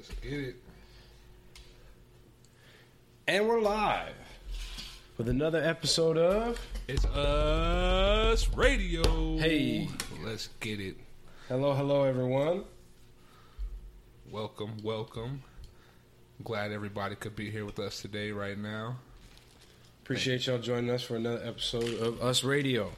Let's get it. And we're live with another episode of It's us radio. Hey. let's get it. Hello, hello, everyone. Welcome, welcome. Glad everybody could be here with us today, right now. Appreciate y'all joining us for another episode of Us Radio.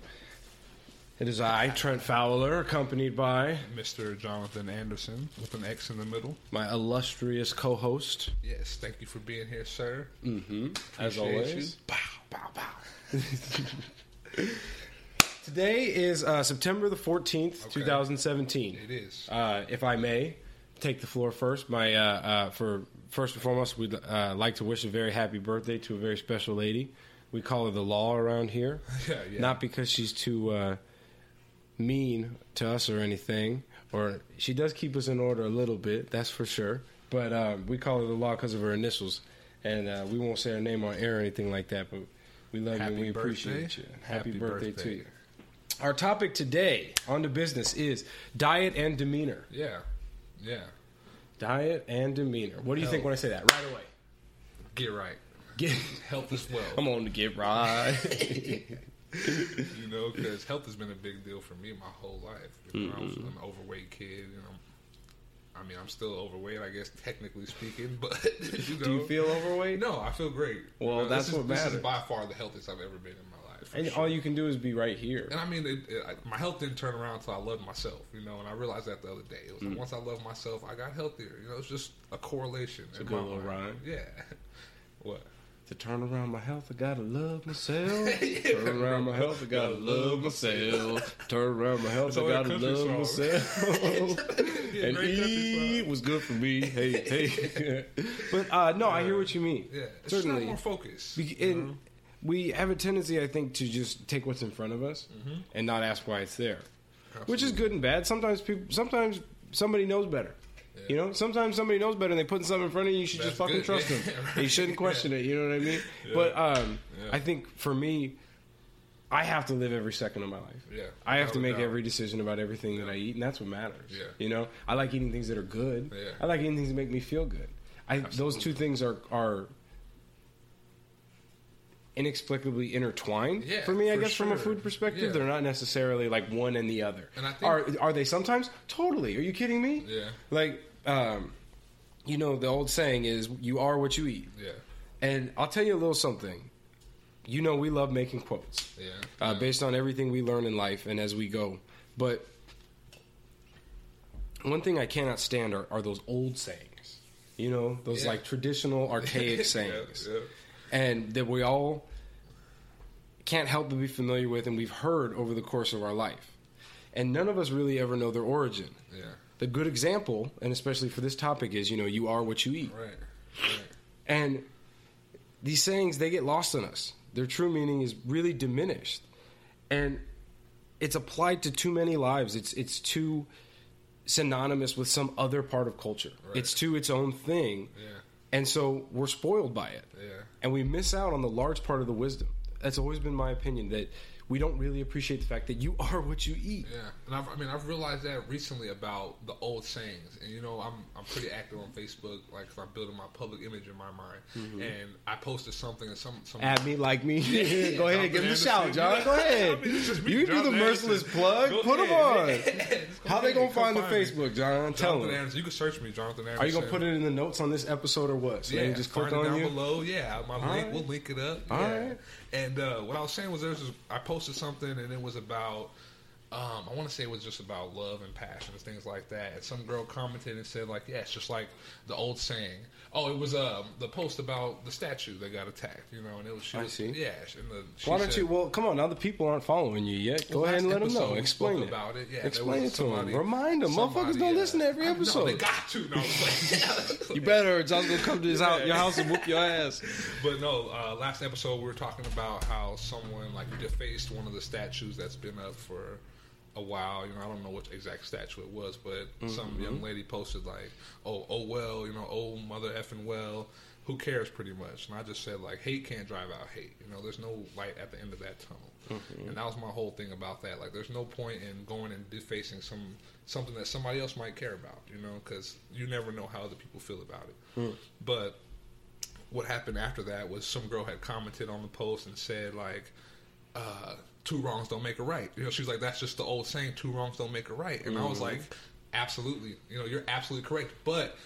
It is I, Trent Fowler, accompanied by Mr. Jonathon Anderson with an X in the middle. my illustrious co-host, Yes, thank you for being here, sir. mm-hmm, as Appreciate always. you. Bow, bow, bow. Today is uh, September the 14th, Okay. 2017. It is. Uh, if I may take the floor first, my uh, uh, for first and foremost, we'd uh, like to wish a very happy birthday to a very special lady. We call her the law around here, Yeah, yeah. not because she's too uh, mean to us or anything, or she does keep us in order a little bit, that's for sure. But um, we call her the law because of her initials, and uh, we won't say her name on air or anything like that. But we love you Happy and we appreciate birthday. you. Happy, Happy birthday, birthday. to you. Our topic today on the business is diet and demeanor. Yeah, yeah. Diet and demeanor. What do you think when I say that? Right away. Get right. Get, Health as well. I'm on to get right. you know, because health has been a big deal for me my whole life. You know, I was an overweight kid, you know. I mean, I'm still overweight, I guess, technically speaking, but you know, do you feel overweight? No, I feel great. You Well, know, that's this is, what This matters. is by far the healthiest I've ever been in my life. And sure. all you can do is be right here. And I mean, it, it, I- my health didn't turn around until I loved myself, you know. And I realized that the other day. It was Mm. like once I loved myself, I got healthier. You know, it's just a correlation. a in good my little rhyme. Yeah. What? To turn around my health, I gotta love myself. Turn around my health, I gotta love myself. Turn around my health, I gotta love song. myself. And E was good for me. Hey, hey. but uh, no, I hear what you mean. Yeah, it's certainly. more focus. Be- and we have a tendency, I think, to just take what's in front of us Mm-hmm. and not ask why it's there, which is good and bad. Sometimes people, sometimes somebody knows better. You know, sometimes somebody knows better and they put something in front of you. You should That's just fucking good. trust Yeah, them. right. You shouldn't question it. You know what I mean? Yeah. But um, Yeah. I think for me, I have to live every second of my life. Yeah, I have to make doubt. every decision about everything that I eat, and that's what matters. Yeah. You know, I like eating things that are good. Yeah. I like eating things that make me feel good. I, those two things are are inexplicably intertwined Yeah, for me. I for guess from a food perspective, Yeah. they're not necessarily like one and the other. And I think- are are they sometimes? Totally. Are you kidding me? Yeah. Like, um, you know, the old saying is, "You are what you eat." Yeah, And I'll tell you a little something. You know, we love making quotes yeah. uh, yeah. based on everything we learn in life and as we go. But one thing I cannot stand are, are those old sayings. You know, those like traditional, archaic sayings. And that we all can't help but be familiar with, and we've heard over the course of our life. And none of us really ever know their origin. yeah. The good example, and especially for this topic, is you know, you are what you eat. Right, right. And these sayings, they get lost on us. Their true meaning is really diminished. And it's applied to too many lives. It's it's too synonymous with some other part of culture. Right. It's to its own thing. Yeah, And so we're spoiled by it. yeah. And we miss out on the large part of the wisdom. That's always been my opinion that we don't really appreciate the fact that you are what you eat. Yeah, and I've, I mean, I've realized that recently about the old sayings, and you know, I'm I'm pretty active on Facebook, like 'cause I'm building my public image in my mind, Mm-hmm. and I posted something, and some some At me, like me. Yeah, Go ahead, give him a shout, John. Go ahead. I mean, it's just me, you do the Jonathon merciless plug. Go Put them on. How they gonna find the me. Facebook, John? Tell Jonathon them. Anderson. You can search me, Jonathon Anderson. Are you gonna put it in the notes on this episode or what? So Yeah, just click on down you. below. Yeah, my link. right. We'll link it up. All yeah. right. And uh, what I was saying was, there's I posted something, and it was about. Um, I want to say it was just about love and passion and things like that. And some girl commented and said, like, yeah, it's just like the old saying. Oh, it was um, the post about the statue that got attacked, you know, and it was she I was, see. Yeah, and the, she Why don't said- you? Well, come on. Now the people aren't following you yet. Go ahead and let them know. Explain it. about it. Yeah, Explain it to them. Remind them. Motherfuckers don't uh, listen to every I know, episode. they got to. No, like- you better. Or John's gonna come to his house, your house and whoop your ass. But no, uh, last episode we were talking about how someone like defaced one of the statues that's been up for a while. You know, I don't know what exact statue it was, but some Mm-hmm. young lady posted like, "Oh, oh well, you know, oh mother effing well." Who cares, pretty much? And I just said like, hate can't drive out hate. You know, there's no light at the end of that tunnel. Mm-hmm. And that was my whole thing about that. Like, there's no point in going and defacing some something that somebody else might care about. You know, because you never know how other people feel about it. Mm. But what happened after that was some girl had commented on the post and said like uh, two wrongs don't make a right. You know she's like that's just the old saying two wrongs don't make a right. And i was like absolutely. You know you're absolutely correct. But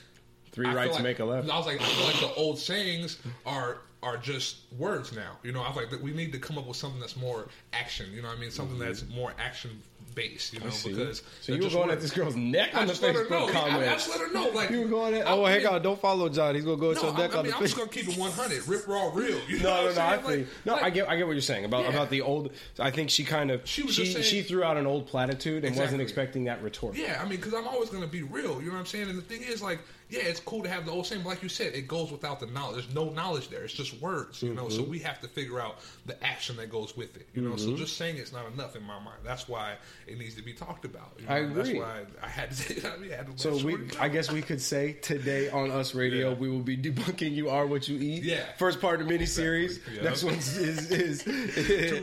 Three I rights like- make a left. i was like i feel like the old sayings are are just words now. You know i was like that we need to come up with something that's more action. You know what i mean? Something that's more action based you know I because so you were going at this girl's neck I on the just let her know. Facebook I- I, just let her know. Like You were going at, I- oh, I hey, mean- don't follow John. He's going to go at No, your neck I on mean, the I'm just gonna keep it 100, rip raw real. You No, no, no. I. Like- no. like- I get, I get what you're saying about Yeah. about the old. I think she kind of She she saying- she threw out an old platitude and wasn't expecting that retort. Yeah, I mean, because I'm always going to be real. You know what I'm saying? And the thing is, like, yeah, it's cool to have the old saying, like you said, it goes without the knowledge. There's no knowledge there. It's just words, you know. So Mm-hmm. we have to figure out the action that goes with it. You know, so just saying it's not enough in my mind. That's why it needs to be talked about. You know? I That's agree. why I had to. I mean, I had to So we, I guess we could say today on Us Radio, Yeah. we will be debunking "You Are What You Eat." Yeah. First part of the miniseries. Exactly. Yeah. Next one is is.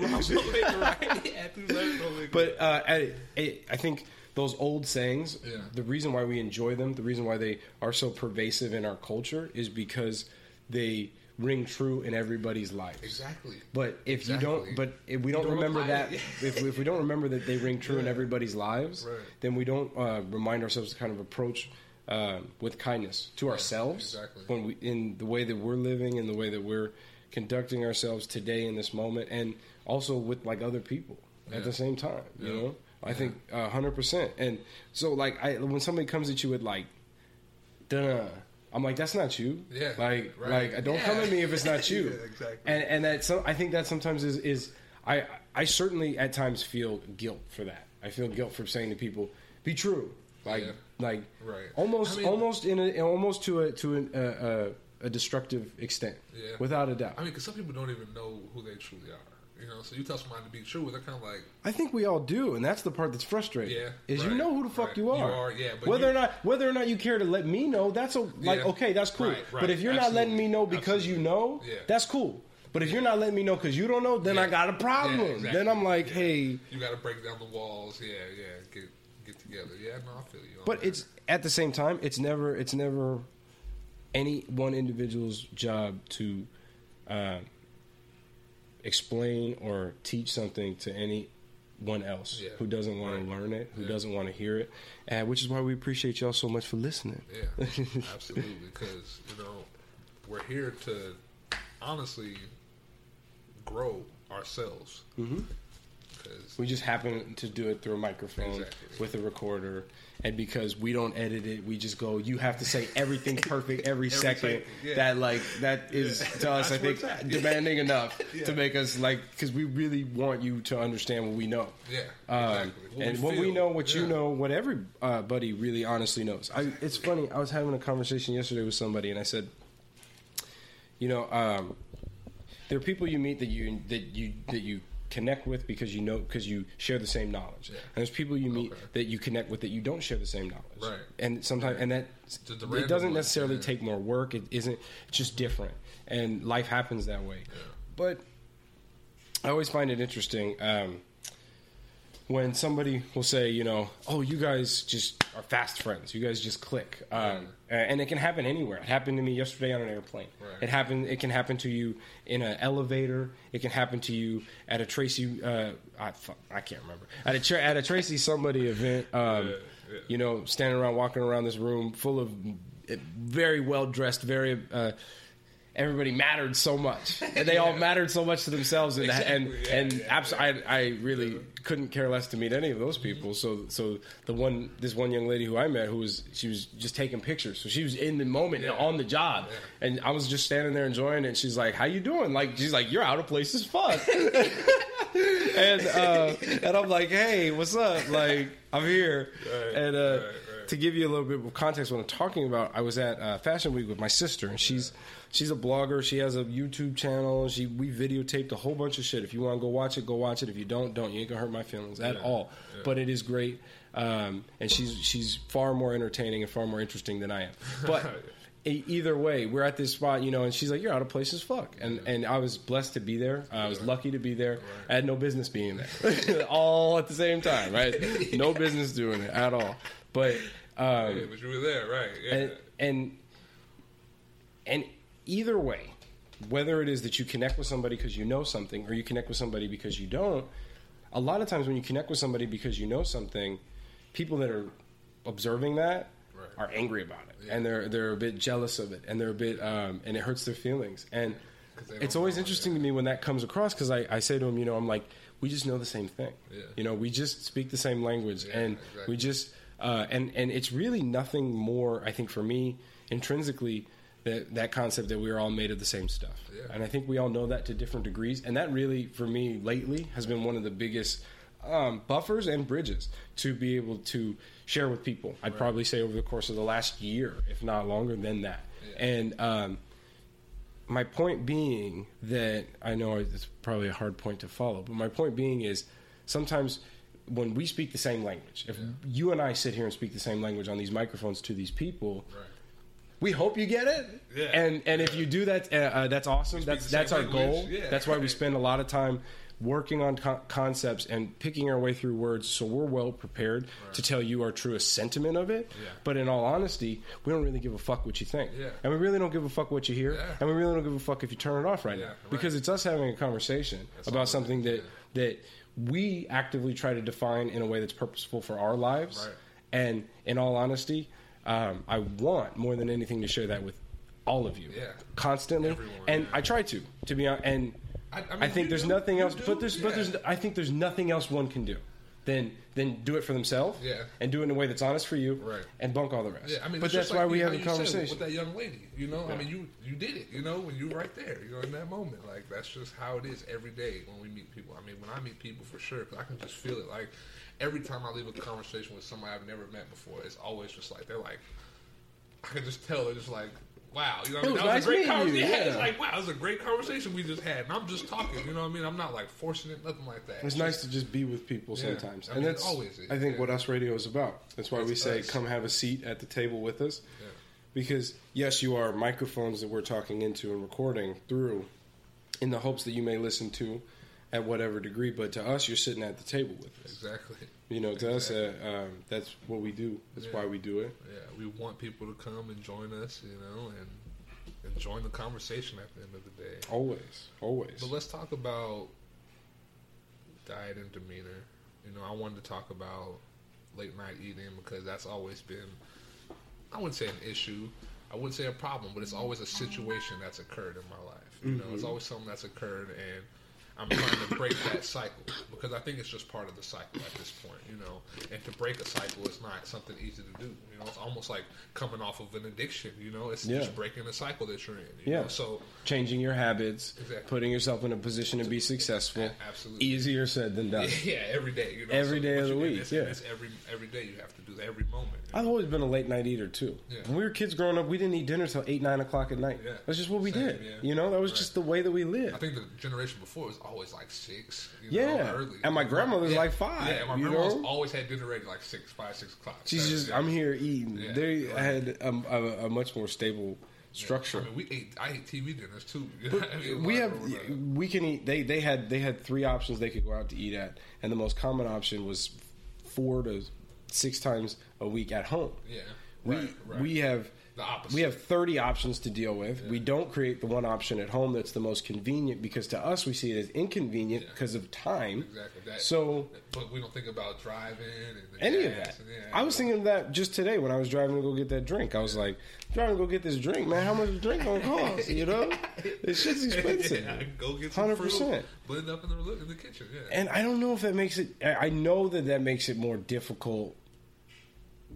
wrongs don't make a right. Yeah, two lefts don't make a but uh, I I think those old sayings. Yeah. The reason why we enjoy them, the reason why they are so pervasive in our culture, is because they ring true in everybody's life. Exactly. But if you don't, but if we don't, don't remember that, if, if we don't remember that they ring true in everybody's lives, Right. then we don't uh, remind ourselves to kind of approach uh, with kindness to ourselves exactly. when we in the way that we're living, in the way that we're conducting ourselves today in this moment, and also with like other people at the same time. You Yeah. know, I think a hundred percent. And so, like, I when somebody comes at you with like, duh. I'm like, that's not you. Yeah, Like, right. like, don't Yeah. come at me if it's not you. Yeah, exactly. And and that some, I think that sometimes is is I I certainly at times feel guilt for that. I feel guilt for saying to people, "Be true." Like Yeah. like Right. almost I mean- almost in a almost to a to an, uh, a, a destructive extent. Yeah. Without a doubt. I mean, because some people don't even know who they truly are. You know, so you tell somebody to be true, they're kind of like, I think we all do, and that's the part that's frustrating. Yeah, is you know who the fuck right. you You are. are, yeah, but whether or not whether or not you care to let me know, that's a like Yeah. okay, that's cool. Right, right. But if you're not letting me know because you know, Yeah. that's cool. But if you're not letting me know because you don't know, then Yeah. I got a problem. Exactly. Then I'm like, hey. you got to break down the walls. Yeah, yeah, get get together. Yeah, no, I feel you. But that. it's at the same time, it's never it's never any one individual's job to uh, explain or teach something to anyone else Yeah. who doesn't want Right. to learn it, who Yeah. doesn't want to hear it, and which is why we appreciate y'all so much for listening. Yeah, absolutely. Because you know, we're here to honestly grow ourselves. Mm-hmm. Because We just happen to do it through a microphone Exactly. with a recorder, and because we don't edit it, we just go. You have to say everything perfect every, second. second, yeah. That like that is Yeah. to us, I think, demanding enough Yeah. to make us like because we really want you to understand what we know. yeah, Um, exactly. and what we know, what you know, what everybody really honestly knows. I, it's funny. I was having a conversation yesterday with somebody, and I said, you know, um, there are people you meet that you that you that you connect with because you know because you share the same knowledge. Yeah. And there's people you meet Okay. that you connect with that you don't share the same knowledge. Right. And sometimes and that it doesn't necessarily yeah. take more work. It isn't. It's just different, and life happens that way. But I always find it interesting um, when somebody will say, you know, oh, you guys just are fast friends. You guys just click, um, and it can happen anywhere. It happened to me yesterday on an airplane. Right. It happened. It can happen to you in an elevator. It can happen to you at a Tracy. Uh, I, I can't remember at a tra- at a Tracy somebody event. Um, Yeah, yeah. You know, standing around, walking around this room full of uh, very well dressed, very. Uh, everybody mattered so much, and they all mattered so much to themselves, and and Yeah, and yeah, abs- I I really couldn't care less to meet any of those people. So so the one this one young lady who I met who was she was just taking pictures, so she was in the moment Yeah. on the job, Yeah. and I was just standing there enjoying it. And she's like, "How you doing?" Like she's like, "You're out of place as fuck." and uh, and I'm like, "Hey, what's up?" Like I'm here, Right, and uh, right. To give you a little bit of context, what I'm talking about, I was at uh, Fashion Week with my sister, and she's she's a blogger. She has a YouTube channel. She we videotaped a whole bunch of shit. If you want to go watch it, go watch it. If you don't, don't. You ain't gonna hurt my feelings at Yeah. all. Yeah. But it is great, um, and she's she's far more entertaining and far more interesting than I am. But either way, we're at this spot, you know, and she's like, "You're out of place as fuck," and and I was blessed to be there. I was lucky to be there. I had no business being there, all at the same time, right? No business doing it at all. But um, Yeah, but you were there, right? Yeah. and and and either way, whether it is that you connect with somebody because you know something, or you connect with somebody because you don't, a lot of times when you connect with somebody because you know something, people that are observing that Right. are angry about it, Yeah. and they're they're a bit jealous of it, and they're a bit um, and it hurts their feelings. And it's always interesting to me when that comes across because I, I say to them, you know, I'm like, we just know the same thing. Yeah. You know, we just speak the same language, Yeah, and exactly. we just uh, and and it's really nothing more. I think for me, intrinsically, that that concept that we are all made of the same stuff, Yeah. and I think we all know that to different degrees. And that really, for me, lately, has been one of the biggest um, buffers and bridges to be able to share with people. I'd probably say over the course of the last year, if not longer than that. Yeah. And um, my point being that I know it's probably a hard point to follow, but my point being is sometimes when we speak the same language, if you and I sit here and speak the same language on these microphones to these people, right. we hope you get it. Yeah. And and if you do that, uh, uh, that's awesome. That's that's our same goal. Yeah. That's why we spend a lot of time working on co- concepts and picking our way through words so we're well prepared to tell you our truest sentiment of it. Yeah. But in all honesty, we don't really give a fuck what you think. Yeah. And we really don't give a fuck what you hear. Yeah. And we really don't give a fuck if you turn it off right Yeah, now. right. Because it's us having a conversation all about something that yeah. that we actively try to define in a way that's purposeful for our lives. Right. And in all honesty, um, I want more than anything to share that with all of you, Yeah. constantly. Everyone, and yeah. I try to, to be honest. And I- I, I think there's do, nothing else. do, but there's, but there's. I think there's nothing else one can do than than do it for themselves. Yeah. And do it in a way that's honest for you. Right. And bunk all the rest. Yeah, I mean, but that's just why we have a conversation. with that young lady. You know, I mean, you you did it. You know, when you were right there. You know, in that moment, like that's just how it is every day when we meet people. I mean, when I meet people for sure, 'cause I can just feel it. Like every time I leave a conversation with somebody I've never met before, it's always just like they're like, I can just tell they're just like. Wow, you know, what I It mean? was that was nice a great meeting you, conversation. Yeah, yeah. it's like wow, it was a great conversation we just had, and I'm just talking. You know what I mean? I'm not like forcing it, nothing like that. It's nice to just be with people Yeah. sometimes, I and mean, that's always is, I think yeah. what us radio is about. That's why we say, us. "Come have a seat at the table with us," Yeah. because yes, you are microphones that we're talking into and recording through, in the hopes that you may listen to, at whatever degree. But to us, you're sitting at the table with us. Exactly. You know, to us, uh, um, that's what we do. That's Yeah. why we do it. Yeah, we want people to come and join us, you know, and and join the conversation at the end of the day. Always, always. But let's talk about diet and demeanor. You know, I wanted to talk about late night eating because that's always been, I wouldn't say an issue, I wouldn't say a problem, but it's always a situation that's occurred in my life. You know, it's always something that's occurred, and I'm trying to break that cycle because I think it's just part of the cycle at this point. You know, and to break a cycle is not something easy to do. You know, it's almost like coming off of an addiction. You know, it's Yeah. just breaking the cycle that you're in. You Yeah. know? so Changing your habits, Exactly. putting yourself in a position to be successful. Absolutely. Easier said than done. Yeah, every day. You know, Every day but of the week, It's, yeah. it's every every day you have to do that. Every moment. I've always been a late night eater too. Yeah. When we were kids growing up, we didn't eat dinner till eight, nine o'clock at night. Yeah. That's just what we Same, did. yeah. You know, that was Right. just the way that we lived. I think the generation before was always like six. You Yeah. know, early. And my grandmother's Yeah. like five, Yeah, my know? always had dinner ready like six, five, six o'clock. She's just, yeah. I'm here eating. Yeah, they right. had a, a, a much more stable structure. I mean, we ate. I ate TV dinners too. I mean? we have we can eat they they had they had three options they could go out to eat at and the most common option was four to six times a week at home Yeah. we right, right. we have The opposite. we have 30 options to deal with we don't create the one option at home that's the most convenient because to us we see it as inconvenient Yeah. because of time exactly that. so but we don't think about driving and any of that. and, yeah, I was thinking of that just today when I was driving to go get that drink. I was like, driving to go get this drink, man. How much is drink gonna cost? You know, this shit's expensive. Yeah, go get some 100%. fruit, blend up in the in the kitchen. Yeah. And I don't know if that makes it. I know that that makes it more difficult,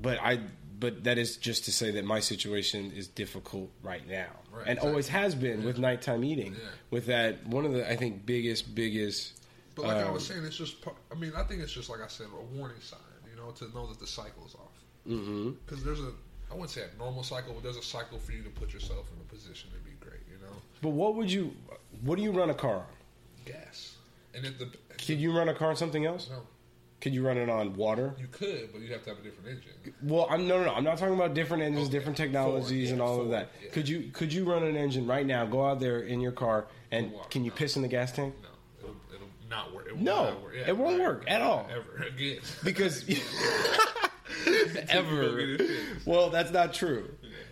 but I. But that is just to say that my situation is difficult right now, Right, and exactly. always has been with nighttime eating. Yeah. With that, one of the I think biggest biggest. But like I um, was saying, it's just. I mean, I think it's just like I said, a warning sign. You know, to know that the cycle is off. Mm-hmm. Because there's a, I wouldn't say a normal cycle, but there's a cycle for you to put yourself in a position to be great. You know, But what would you? What do you run a car on? gas. And if the Could you run a car on something else? no, Could you run it on water? you could, but you'd have to have a different engine. Well, I'm no, no, no. I'm not talking about different engines, Okay. different technologies, Ford, yeah, and all of that. yeah. Could you could you run an engine right now? Go out there in your car and Water, can you no. piss in the gas tank? No, it'll, it'll not work. It No, not work. Yeah, it won't work at all. Ever again. Because ever. get it fixed. Well, that's not true.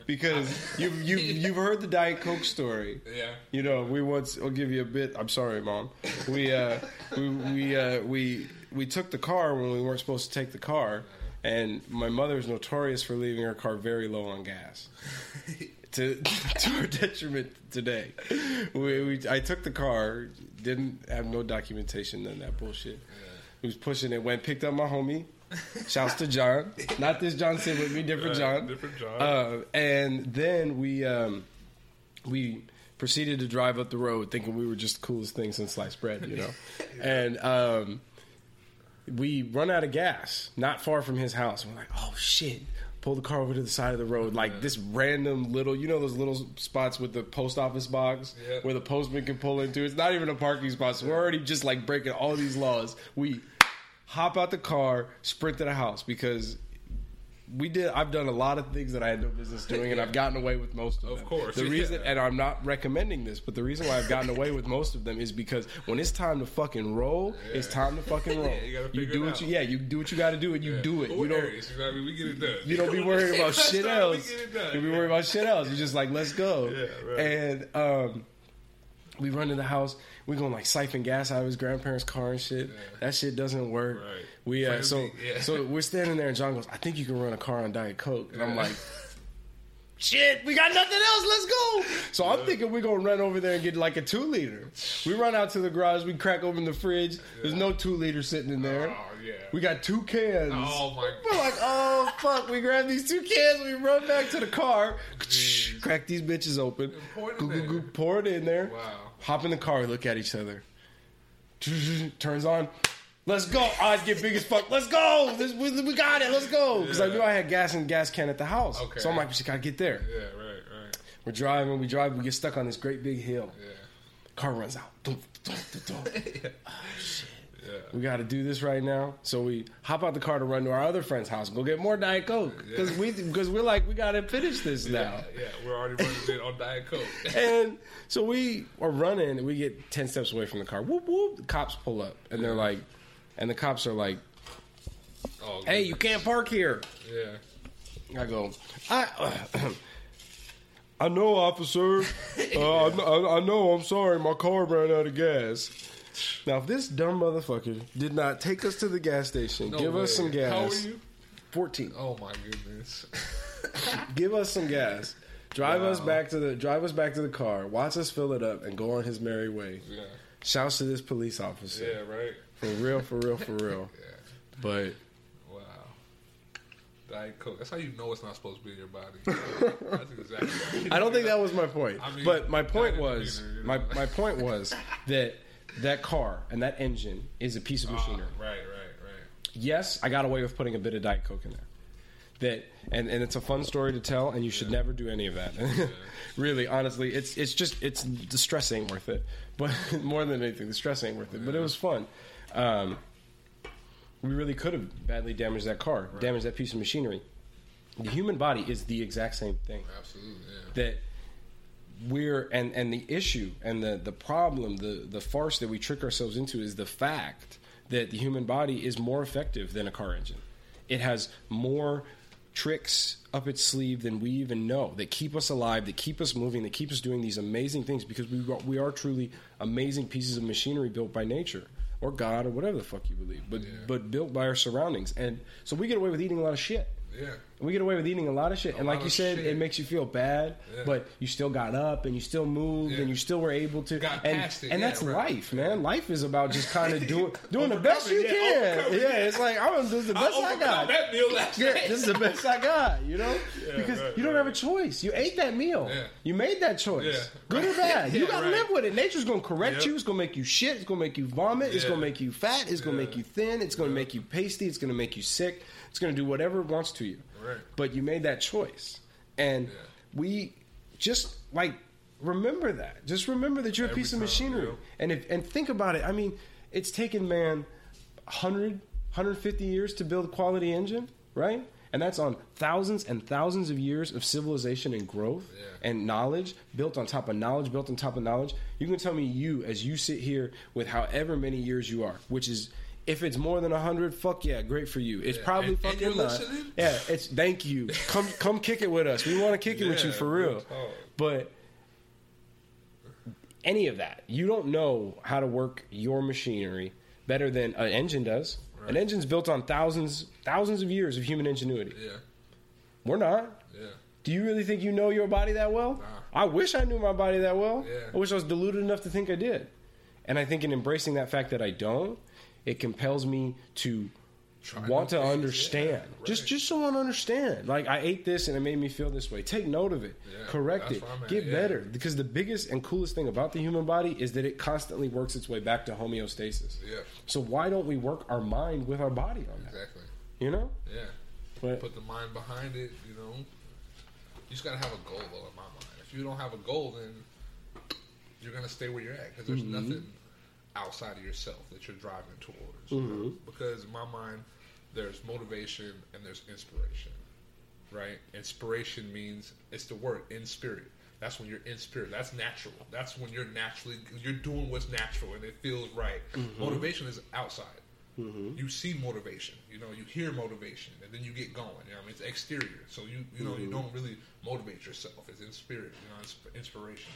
Because you've you you've heard the Diet Coke story. Yeah. You know, we once. I'll give you a bit. I'm sorry, mom. We uh, we we uh, we we took the car when we weren't supposed to take the car, and my mother is notorious for leaving her car very low on gas. To, to our detriment today, we, we I took the car, didn't have no documentation, none of that bullshit. He was pushing it, went picked up my homie. Shouts to John, not this John sit with me, different John. different John. Uh, and then we um, we proceeded to drive up the road thinking we were just the coolest thing since sliced bread, you know. and um, we run out of gas not far from his house. We're like, oh shit. Pull the car over to the side of the road, like this random little, you know, those little spots with the post office box Yeah. where the postman can pull into. It's not even a parking spot, so we're already just like breaking all these laws. We hop out the car, sprint to the house because we did. I've done a lot of things that I had no business doing, and Yeah. I've gotten away with most of, Of them. course, the yeah. reason, and I'm not recommending this, but the reason why I've gotten away with most of them is because when it's time to fucking roll, it's time to fucking roll. Yeah, you gotta do what you, yeah, you do what you got to do, and you Yeah. do it. You don't. Aries, you know I mean? We get it done. You don't be worried about shit else. We get it done. You be worried about shit else. You just like, let's go. Yeah, right. And um, we run to the house. We gonna like siphon gas out of his grandparents' car and shit. That shit doesn't work. Right. We uh, so yeah. so we're standing there and John goes, I think you can run a car on Diet Coke. And I'm like, Shit, we got nothing else. Let's go. So I'm thinking we're gonna run over there and get like a two liter. We run out to the garage. We crack open the fridge. There's no two liter sitting in there. Oh, yeah. We got two cans. Oh, my We're like, oh fuck! We grab these two cans. We run back to the car. Jeez. Crack these bitches open. pour it in Goo, goo, Pour it in there. Wow. Hop in the car. Look at each other. Turns on. Let's go. Eyes get big as fuck. Let's go. This, we, we got it. Let's go. Because I Yeah. knew I had gas in the gas can at the house. Okay. So I'm like, we just gotta get there. Yeah, right, right. We're driving. We drive. We get stuck on this great big hill. Yeah. Car runs out. Dum, dum, dum, dum. Yeah. we got to do this right now. So we hop out the car to run to our other friend's house, go get more Diet Coke because Yeah. we because we're like we got to finish this now. Yeah, yeah, we're already running it on Diet Coke. And so we are running, and we get ten steps away from the car. Whoop whoop! The cops pull up, and they're like, and the cops are like, Oh, "Hey, you can't park here." Yeah. I go, I. I know, officer. Uh, I, I, I know. I'm sorry. My car ran out of gas. Now, if this dumb motherfucker did not take us to the gas station, No give us some gas. How old are you? 14. Oh my goodness. Give us some gas. Drive us back to the drive us back to the car. Watch us fill it up and go on his merry way. yeah. Shouts to this police officer. Yeah. Right. For real, for real, for real. Yeah. But Wow. Diet Coke. That's how you know it's not supposed to be in your body. That's exactly. I don't think that was my point. I mean, but my point was you my know. my point was that that car and that engine is a piece of Ah, machinery. right. Right. Right. yes, I got away with putting a bit of Diet Coke in there. That and, and it's a fun story to tell, and you should never do any of that. really, honestly, it's it's just it's the stress ain't worth it. But more than anything, the stress ain't worth it. But it was fun. Um, we really could have badly damaged that car, damaged that piece of machinery. The human body is the exact same thing Absolutely. Yeah. that we're and and the issue and the the problem the the farce that we trick ourselves into is the fact that the human body is more effective than a car engine it has more tricks up its sleeve than we even know that keep us alive that keep us moving that keep us doing these amazing things because we we are truly amazing pieces of machinery built by nature or god or whatever the fuck you believe but Yeah. but built by our surroundings and so we get away with eating a lot of shit Yeah. we get away with eating a lot of shit, and like you said, shit. it makes you feel bad, Yeah. but you still got up and you still moved Yeah. and you still were able to. Got and past it, and yeah, that's right. life, man. Life is about just kind of doing doing the best you can. Yeah, it's like I'm this is the best I, overcome got. that meal last Yeah, this is the best I got, you know? Because right, you don't right. have a choice. You ate that meal. You made that choice. Good or bad. you gotta right. live with it. Nature's gonna correct Yep. you, it's gonna make you shit, it's gonna make you vomit, it's gonna make you fat, it's gonna make you thin, it's gonna make you pasty, it's gonna make you sick. It's going to do whatever it wants to you. Right. But you made that choice. And Yeah. we just like remember that. Just remember that you're a piece of time, machinery. yeah. And if and think about it. I mean, it's taken man 100 150 years to build a quality engine, right? And that's on thousands and thousands of years of civilization and growth Yeah. and knowledge built on top of knowledge, built on top of knowledge. You can tell me you, as you sit here with however many years you are, which is if it's more than hundred, fuck yeah, great for you. It's Yeah. probably And- and fucking you're not. listening? Yeah, it's thank you. Come come kick it with us. We want to kick it with you for real. But any of that, you don't know how to work your machinery better than an engine does. An Right. engine's built on thousands thousands of years of human ingenuity. Yeah. We're not. Yeah. Do you really think you know your body that well? Nah. I wish I knew my body that well. Yeah. I wish I was deluded enough to think I did. And I think in embracing that fact that I don't, it compels me to Try want to things, understand. yeah, Just right. just so I want to understand. Like I ate this and it made me feel this way. Take note of it. Yeah, correct it. where I'm at, Get yeah. better. Because the biggest and coolest thing about the human body is that it constantly works its way back to homeostasis. Yeah. So why don't we work our mind with our body on that? Exactly. You know? Yeah. But Put the mind behind it. You know. You just gotta have a goal, though. In my mind, if you don't have a goal, then you're gonna stay where you're at because there's Mm-hmm. nothing outside of yourself that you're driving towards. Mm-hmm. Because in my mind, there's motivation and there's inspiration. Right? Inspiration means it's the word in spirit. That's when you're in spirit. That's natural. That's when you're naturally you're doing what's natural and it feels right. Mm-hmm. Motivation is outside. You see motivation, you know, you hear motivation, and then you get going. You know, I mean, it's exterior, so you you know Mm-hmm. you don't really motivate yourself. It's in spirit, you know, it's inspiration.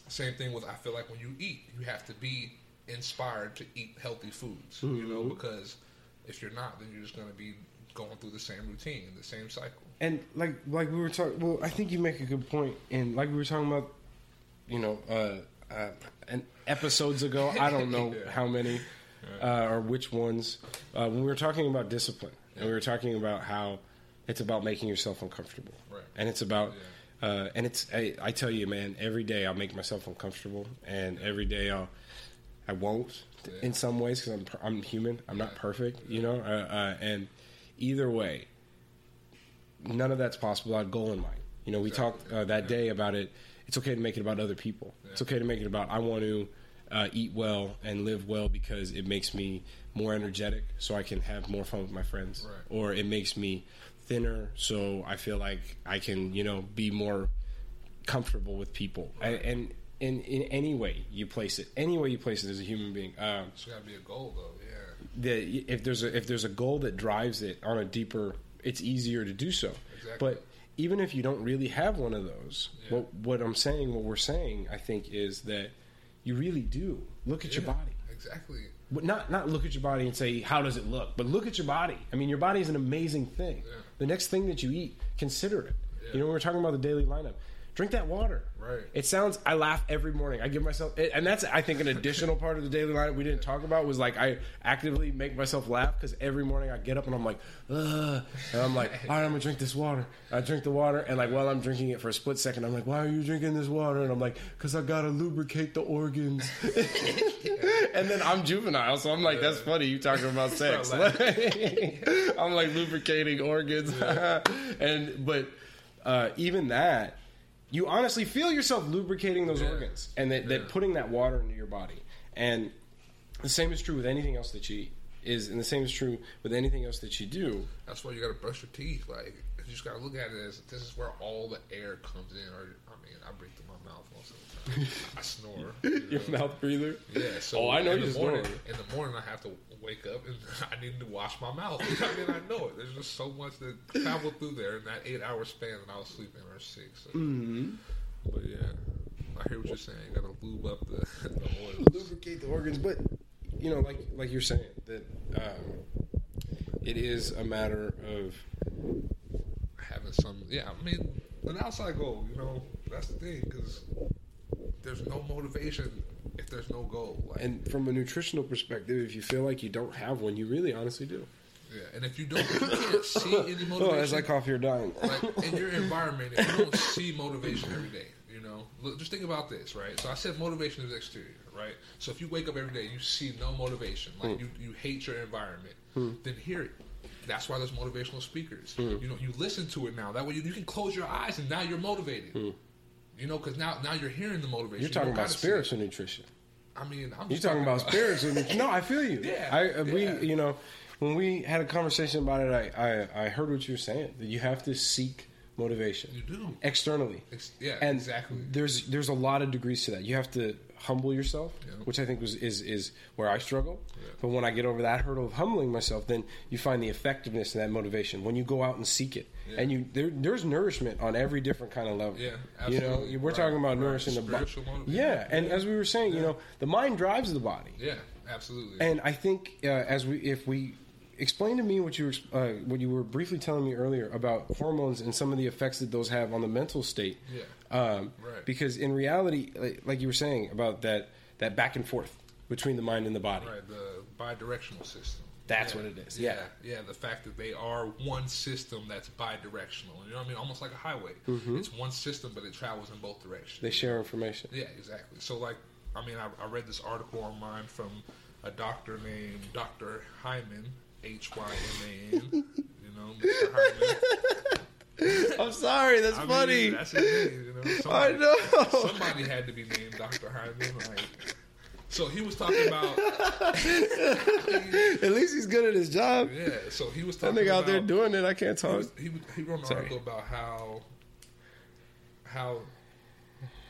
Mm-hmm. Same thing with I feel like when you eat, you have to be inspired to eat healthy foods. You know, Mm-hmm. because if you're not, then you're just going to be going through the same routine, the same cycle. and like like we were talking well i think you make a good point and like we were talking about you know uh uh and episodes ago i don't know Yeah. how many uh or which ones uh when we were talking about discipline and we were talking about how it's about making yourself uncomfortable Right. and it's about uh and it's I, I tell you man every day i'll make myself uncomfortable and every day i'll i won't Yeah. in some ways because I'm, I'm human i'm not perfect you know uh, uh and either way none of that's possible without a goal in mind. You know, we Exactly. talked uh, that day about it. It's okay to make it about other people. It's okay to make it about I want to uh, eat well and live well because it makes me more energetic, so I can have more fun with my friends, Right. or it makes me thinner, so I feel like I can, you know, be more comfortable with people. And, and in in any way you place it, any way you place it as a human being, um, It's got to be a goal, though. Yeah, that if there's a if there's a goal that drives it on a deeper, it's easier to do so. Exactly. But even if you don't really have one of those, Yeah. what what I'm saying, what we're saying, I think, is that you really do look at your body. Exactly. But not not look at your body and say how does it look, but look at your body. I mean, your body is an amazing thing. Yeah. The next thing that you eat, consider it. Yeah. You know, we were talking about the daily lineup. Drink that water. Right. It sounds. I laugh every morning. I give myself, and that's I think an additional part of the daily lineup we didn't talk about was like I actively make myself laugh because every morning I get up and I'm like, Ugh, and I'm like, all right, I'm gonna drink this water. I drink the water, and like while I'm drinking it for a split second, I'm like, why are you drinking this water? And I'm like, because I gotta lubricate the organs. and then I'm juvenile, so I'm like, that's funny. You talking about sex? I'm like lubricating organs, and but uh, even that, you honestly feel yourself lubricating those Yeah. organs, and that, Yeah. that putting that water into your body, and the same is true with anything else that you eat. Is and the same is true with anything else that you do. That's why you got to brush your teeth. Like you just got to look at it as this is where all the air comes in. Or I mean, I breathe through my mouth most of the time. I snore. you Your know. mouth breather. Yeah. So Oh, I know you snore. In the morning, I have to wake up and I need to wash my mouth. I mean, I know it. There's just so much that traveled through there in that eight-hour span that I was sleeping or six. So. Mm-hmm. But yeah, I hear what you're saying. You got to lube up the, the oils. lubricate the organs, but you know, like like you're saying that um, it is a matter of having some. Yeah, I mean, an outside goal. You know, that's the thing because there's no motivation if there's no goal. Like, and from a nutritional perspective, if you feel like you don't have one, you really honestly do. yeah, and if you don't, if you can't see any motivation. Oh, as I cough, you're dying. like in your environment, if you don't see motivation every day, you know, look, just think about this, right? So I said motivation is exterior, right? So if you wake up every day, you see no motivation, like hmm. you, you hate your environment, hmm. then hear it. That's why there's motivational speakers. Hmm. You know, you listen to it now. That way you, you can close your eyes and now you're motivated. Hmm. You know, because now now you're hearing the motivation. You're talking about spiritual nutrition. I mean, I'm You're just talking about spiritual. nutrition. No, I feel you. Yeah, I uh, we yeah. you know when we had a conversation about it, I I, I heard what you were saying that you have to seek motivation You do. externally. Ex- yeah, and exactly. There's there's a lot of degrees to that. You have to humble yourself, Yeah. which I think was is is where I struggle. Yeah. But when I get over that hurdle of humbling myself, then you find the effectiveness in that motivation when you go out and seek it. Yeah. And you there, there's nourishment on every different kind of level. Yeah, you know, absolutely. we're Right, talking about right. nourishing the body. Yeah, and as we were saying, you know, the mind drives the body. Yeah, absolutely. And I think uh, as we, if we explain to me what you were, uh, what you were briefly telling me earlier about hormones and some of the effects that those have on the mental state. Yeah. Um, Right. Because in reality, like, like you were saying about that that back and forth between the mind and the body. right, the bidirectional system. That's Yeah. what it is, Yeah. yeah. yeah, The fact that they are one system that's bidirectional. You know what I mean? Almost like a highway. It's one system, but it travels in both directions. Mm-hmm. They share information. Yeah, exactly. So, like, I mean, I, I read this article online from a doctor named Dr. Hyman, H Y M A N. You know, Mr. Hyman. I'm sorry, that's I mean, that's his name. You know, I know. somebody had to be named Dr. Hyman. Like, so he was talking about. At least he's good at his job. Yeah, so he was That talking nigga about. out there doing it, I can't he, talk. was, he, he wrote an Sorry. article about how how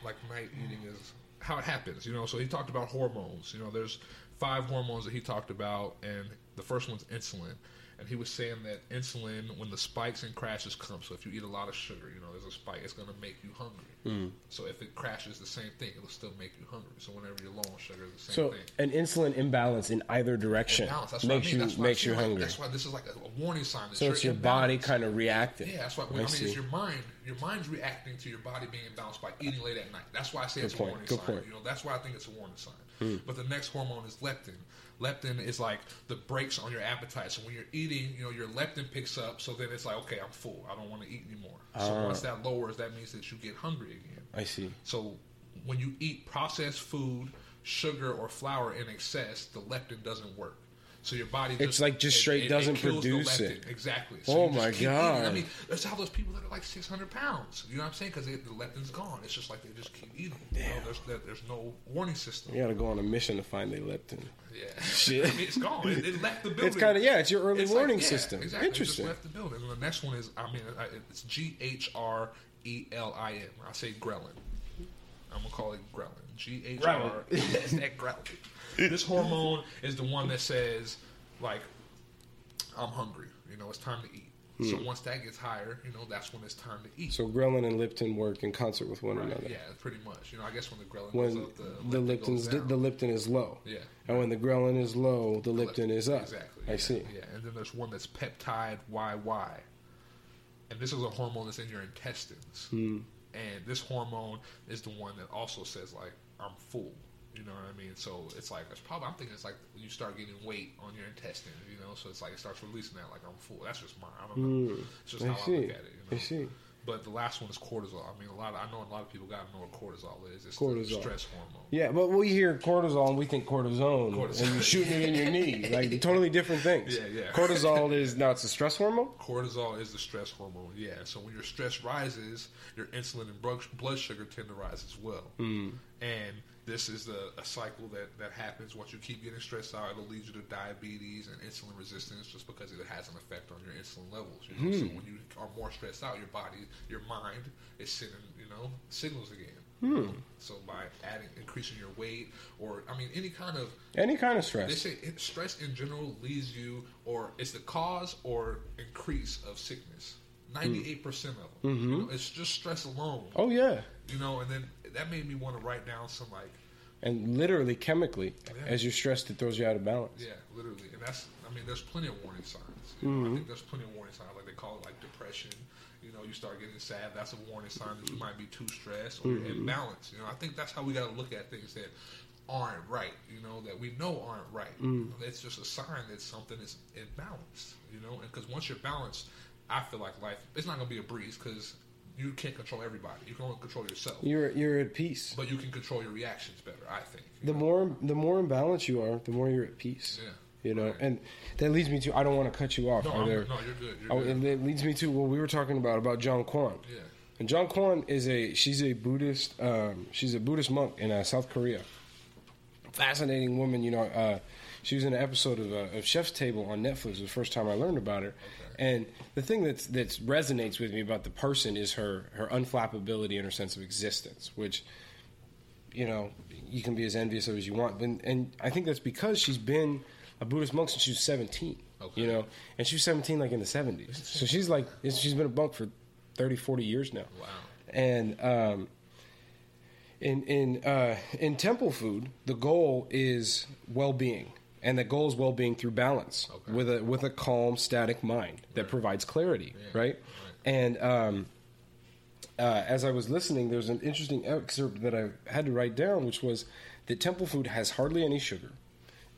like night eating is how it happens. You know, so he talked about hormones. You know, there's five hormones that he talked about, and the first one's insulin. And he was saying that insulin, when the spikes and crashes come, so if you eat a lot of sugar, you know, there's a spike, it's going to make you hungry. Mm. So if it crashes, the same thing, it'll still make you hungry. So whenever you're low on sugar, it's the same So thing. an insulin imbalance in either direction what I makes mean. you That's makes you like- hungry. That's why this is like a, a warning sign. So it's your body kind of reacting. Yeah, that's why. I mean, see. it's your mind. Your mind's reacting to your body being imbalanced by eating late at night. That's why I say Good it's point, a warning good sign. point. You know, that's why I think it's a warning sign. But the next hormone is leptin. Leptin is like the brakes on your appetite. So when you're eating, you know, your leptin picks up. So then it's like, okay, I'm full. I don't want to eat anymore. So Ah. once that lowers, that means that you get hungry again. I see. So when you eat processed food, sugar or flour in excess, the leptin doesn't work. So your body just, It's like just straight doesn't kills the produce it. Exactly. Oh my keep eating. God. I mean, there's how those people that are like 600 pounds. You know what I'm saying? Because the leptin's gone. It's just like they just keep eating. You know, there's there, there's no warning system. You got to go on a mission to find their leptin. Yeah. Shit. I mean, it's gone. It, it left the building. It's kind of yeah. It's your early It's like- warning yeah, system. Exactly. Interesting. It left the building. And the next one is, I mean it's G H R E L I N. I say ghrelin. I'm gonna call it ghrelin. G H R. It's that ghrelin. This hormone is the one that says, like, I'm hungry. You know, it's time to eat. So once that gets higher, you know, that's when it's time to eat. Hmm. So ghrelin and leptin work in concert with one Right, another. yeah, pretty much. You know, I guess when the ghrelin When goes up, the the, leptin goes leptin's down. the leptin is low. Yeah. And when the ghrelin is low, the Lep- leptin is up. Exactly. I yeah, see. Yeah, and then there's one that's peptide YY, and this is a hormone that's in your intestines. Hmm. And this hormone is the one that also says like I'm full. You know what I mean? So it's like it's probably I'm thinking it's like when you start getting weight on your intestines. You know, so it's like it starts releasing that like I'm full. That's just mine. I don't know. Hmm. It's just. I how I look at it. You know? I see. But the last one is cortisol. I mean, a lot. Of, I know a lot of people got to know what cortisol is. It's Cortisol. the stress hormone. Yeah, but we hear cortisol and we think cortisone, Cortisol. and you're shooting it in your knee, like totally different things. Yeah, yeah. Cortisol is now it's a stress hormone. Cortisol is the stress hormone, yeah. So when your stress rises, your insulin and blood blood sugar tend to rise as well. Mm. And this is a, a cycle that, that happens once you keep getting stressed out. It'll lead you to diabetes and insulin resistance just because it has an effect on your insulin levels. You know? So hmm. when you are more stressed out, your body, your mind is sending, you know, signals again. Hmm. Um, so by adding, increasing your weight, or I mean, any kind of Any kind of stress. they say stress in general leads you, or it's the cause or increase of sickness. Hmm. Ninety-eight percent of them. Mm-hmm. You know, it's just stress alone. Oh yeah, You know, and then that made me want to write down some like, and literally chemically, Yeah. as you're stressed, it throws you out of balance. yeah, literally. And that's, I mean, there's plenty of warning signs. You know, I mm-hmm. think there's plenty of warning signs. Like they call it like depression. You know, you start getting sad. That's a warning sign that you might be too stressed or you're imbalanced. Mm-hmm. You know, I think that's how we got to look at things that aren't right. You know, that we know aren't right. Mm. It's just a sign that something is imbalanced. You know, and because once you're balanced, I feel like life it's not gonna be a breeze because you can't control everybody. You can only control yourself. You're you're at peace. But you can control your reactions better, I think. The know? more the more imbalanced you are, the more you're at peace. Yeah, You know, and that leads me to I don't want to cut you off. No, there- no, you're good. You're oh, good. and that leads me to what we were talking about about Jeong Kwan. yeah. And Jeong Kwan is a she's a Buddhist um, she's a Buddhist monk in uh, South Korea. Fascinating woman, you know. Uh, she was in an episode of, uh, of Chef's Table on Netflix. It was the first time I learned about her. And the thing that's that resonates with me about the person is her her unflappability and her sense of existence, which you know you can be as envious of as you want. And, and I think that's because she's been a Buddhist monk since she was seventeen. Okay. You know, and she was seventeen like in the seventies. So she's like she's been a monk for 30, 40 years now. Wow. And um, in in uh, in temple food, the goal is well being, and the goal is well being through balance Okay. with a with a calm, static mind that provides clarity, Yeah. right? And um, uh, as I was listening, there was an interesting excerpt that I had to write down, which was that temple food has hardly any sugar,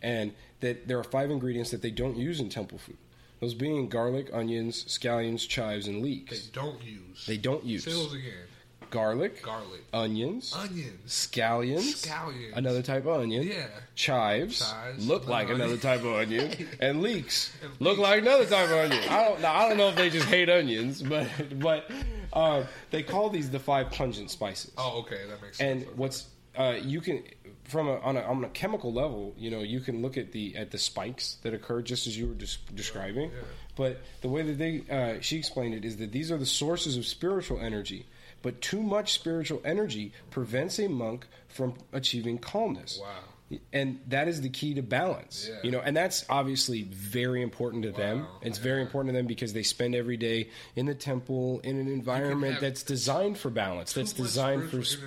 and that there are five ingredients that they don't use in temple food. Those being garlic, onions, scallions, chives, and leeks. They don't use. They don't use Say those again. Garlic, Garlic, onions, onions, scallions, scallions. another type of onion, Yeah. chives, Chives, look like another another type of onion, and leeks And look leeks. like another type of onion. I don't, now, I don't know if they just hate onions, but but uh, they call these the five pungent spices. Oh, okay, that makes and sense. Okay. what's uh, you can from a, on a on a chemical level, you know, you can look at the at the spikes that occur just as you were des- describing. yeah. But the way that they uh, she explained it is that these are the sources of spiritual energy. But too much spiritual energy prevents a monk from achieving calmness. Wow. And that is the key to balance. Yeah. You know, and that's obviously very important to them. Wow. It's very important to them because they spend every day in the temple in an environment that's designed for balance. That's designed for energy.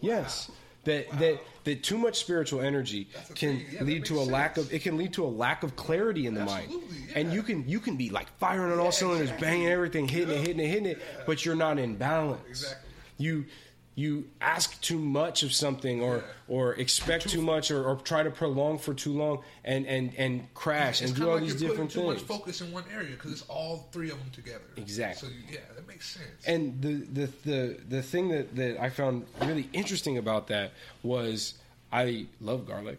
Yes. That, that that too much spiritual energy can. Yeah, lead to a makes lack of it can lead to a lack of clarity in the mind. Absolutely, And you can you can be like firing on all cylinders, exactly. banging everything, hitting it, hitting it, hitting it, but you're not in balance. Exactly. You you ask too much of something or Yeah. or expect too much or, or try to prolong for too long and and and crash It's and do all like these different putting things. Too much focus in one area because it's all three of them together. Exactly. So yeah, that makes sense. And the the the, the thing that, that I found really interesting about that was I love garlic.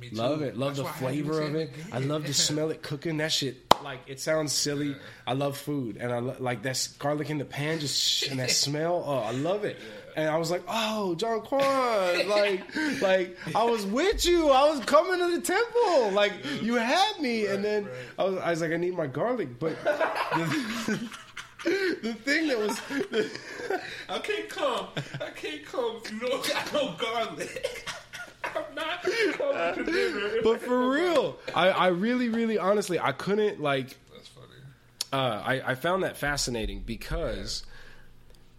Me too. Love it. Love That's the why I haven't flavor of it. I love to smell it cooking. That shit, like, it sounds silly. I love food, and I lo- like that garlic in the pan, just and that smell. Oh, I love it. And I was like, oh, Jeong Kwan, like, like I was with you. I was coming to the temple. Like you had me, and then right. I was, I was like, I need my garlic, but. The, the thing that was I can't come. I can't come you don't got no garlic. I'm not coming to dinner. but for real I, I really really honestly i couldn't like That's funny. uh, I, I found that fascinating because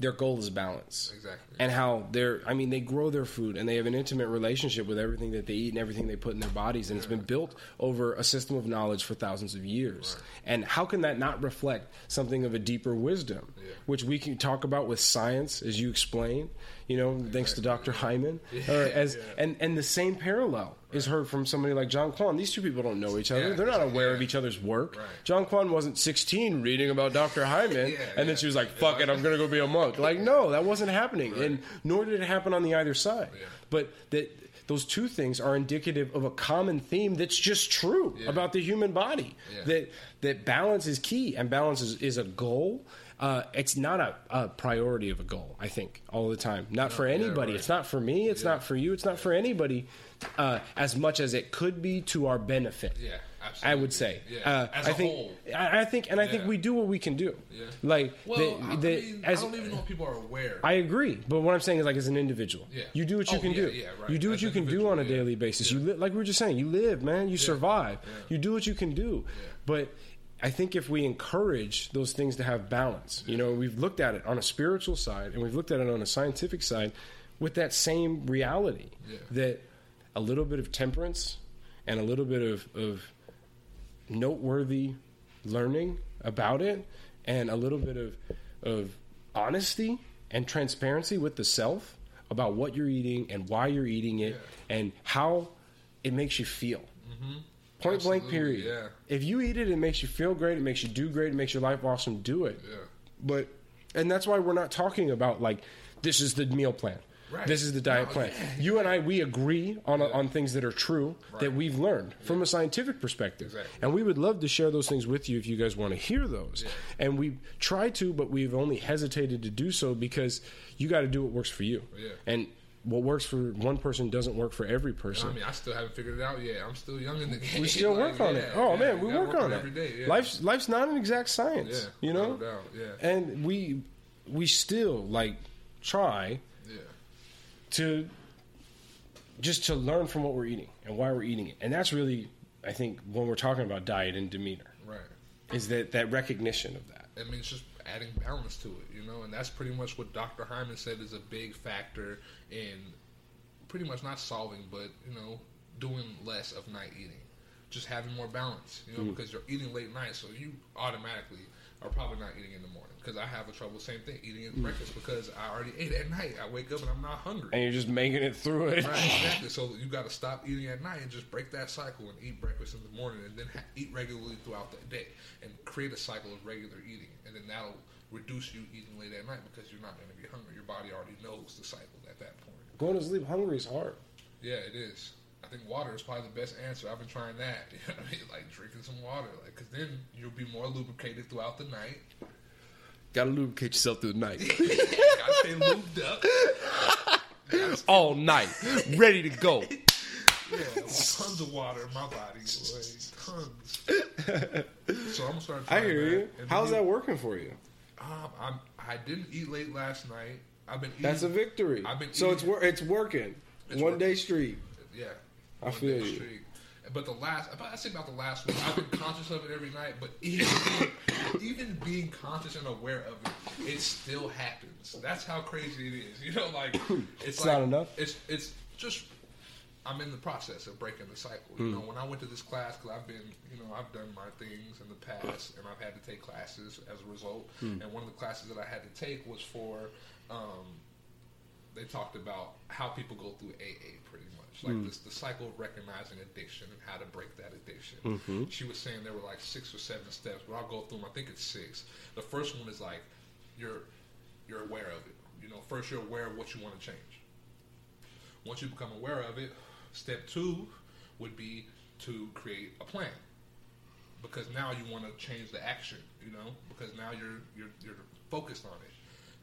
their goal is balance. Exactly. And how they're, I mean, they grow their food and they have an intimate relationship with everything that they eat and everything they put in their bodies. And it's been built over a system of knowledge for thousands of years. And how can that not reflect something of a deeper wisdom, Yeah. which we can talk about with science, as you explain, you know, thanks to Dr. Hyman? As, Yeah. and, and the same parallel is heard from somebody like Jeong Kwan. These two people don't know each other. Yeah, They're not aware of each other's work. Right. Jeong Kwan wasn't 16 reading about Dr. Hyman, and then she was like, "Fuck it, I'm gonna go be a monk." Like, no, that wasn't happening, and nor did it happen on the either side. But that those two things are indicative of a common theme that's just true Yeah. about the human body. Yeah. That that balance is key, and balance is, is a goal. Uh, it's not a, a priority of a goal. I think all the time. Not for yeah, anybody. right. It's not for me. It's not for you. It's not for anybody. Uh, as much as it could be to our benefit. Yeah, absolutely. I would say. Yeah, Uh, as I a think, whole. I, I think, and I think we do what we can do. Yeah. Like, Well, the, I, mean, as, I don't even know if people are aware. I agree, but what I'm saying is like as an individual, Yeah. you do what you Oh, can yeah, do. yeah, right. You do what As you can do on a yeah. daily basis. You Yeah. li- like we were just saying, you live, man. You survive. Yeah. You do what you can do. But I think if we encourage those things to have balance, you know, we've looked at it on a spiritual side and we've looked at it on a scientific side with that same reality Yeah. that a little bit of temperance and a little bit of, of noteworthy learning about it and a little bit of of honesty and transparency with the self about what you're eating and why you're eating it and how it makes you feel. Mm-hmm. Point blank period. yeah. If you eat it, it makes you feel great, it makes you do great, it makes your life awesome, do it. Yeah. But and that's why we're not talking about like this is the meal plan. Right. This is the diet No, plan. yeah, You and I, we agree on on things that are true that we've learned from a scientific perspective, Exactly. and we would love to share those things with you if you guys want to hear those. And we try to, but we've only hesitated to do so because you got to do what works for you. Yeah. And what works for one person doesn't work for every person. I mean, I still haven't figured it out yet. I'm still young in the game. we still Like, work on yeah, it. Oh yeah, man, we gotta work, on, it every day. Yeah. Life's life's not an exact science, Yeah, you know. no doubt, yeah. And we we still like try to just to learn from what we're eating and why we're eating it, and that's really I think when we're talking about diet and demeanor right. is that that recognition of that. I mean, it's just adding balance to it, you know, and that's pretty much what Dr. Hyman said is a big factor in pretty much not solving, but you know, doing less of night eating, just having more balance, you know, mm. because you're eating late night, so you automatically are probably not eating in the morning. Because I have a trouble, same thing, eating at breakfast because I already ate at night. I wake up and I'm not hungry. And you're just making it through it. Right, exactly. So you got to stop eating at night and just break that cycle and eat breakfast in the morning, and then ha- eat regularly throughout the day, and create a cycle of regular eating, and then that'll reduce you eating late at night because you're not going to be hungry. Your body already knows the cycle at that point. Going to sleep hungry is hard. Yeah, it is. I think water is probably the best answer. I've been trying that. You know what I mean? Like drinking some water, like because then you'll be more lubricated throughout the night. Got to lubricate yourself through the night. Gotta stay lubed up. All night, ready to go. Yeah, tons of water in my body, boy. Tons. So I'm gonna start. I hear you. And then How's that working for you? Um, I'm, I didn't eat late last night. I've been eating. That's a victory. I've been so it's wor- it's working. It's One working. day streak. Yeah, I one feel day you. streak. But the last, about, I say about the last week, I've been conscious of it every night. But even even being conscious and aware of it, it still happens. That's how crazy it is. You know, like it's, It's like, not enough? It's it's just. I'm in the process of breaking the cycle. You know, when I went to this class, because I've been, you know, I've done my things in the past, and I've had to take classes as a result. Hmm. And one of the classes that I had to take was for um, they talked about how people go through AA pretty like hmm. this the cycle of recognizing addiction and how to break that addiction. Mm-hmm. She was saying there were like six or seven steps, but I'll go through them. I think it's six. The first one is like you're you're aware of it. You know, first you're aware of what you want to change. Once you become aware of it, step two would be to create a plan because now you want to change the action, you know, because now you're you're you're focused on it.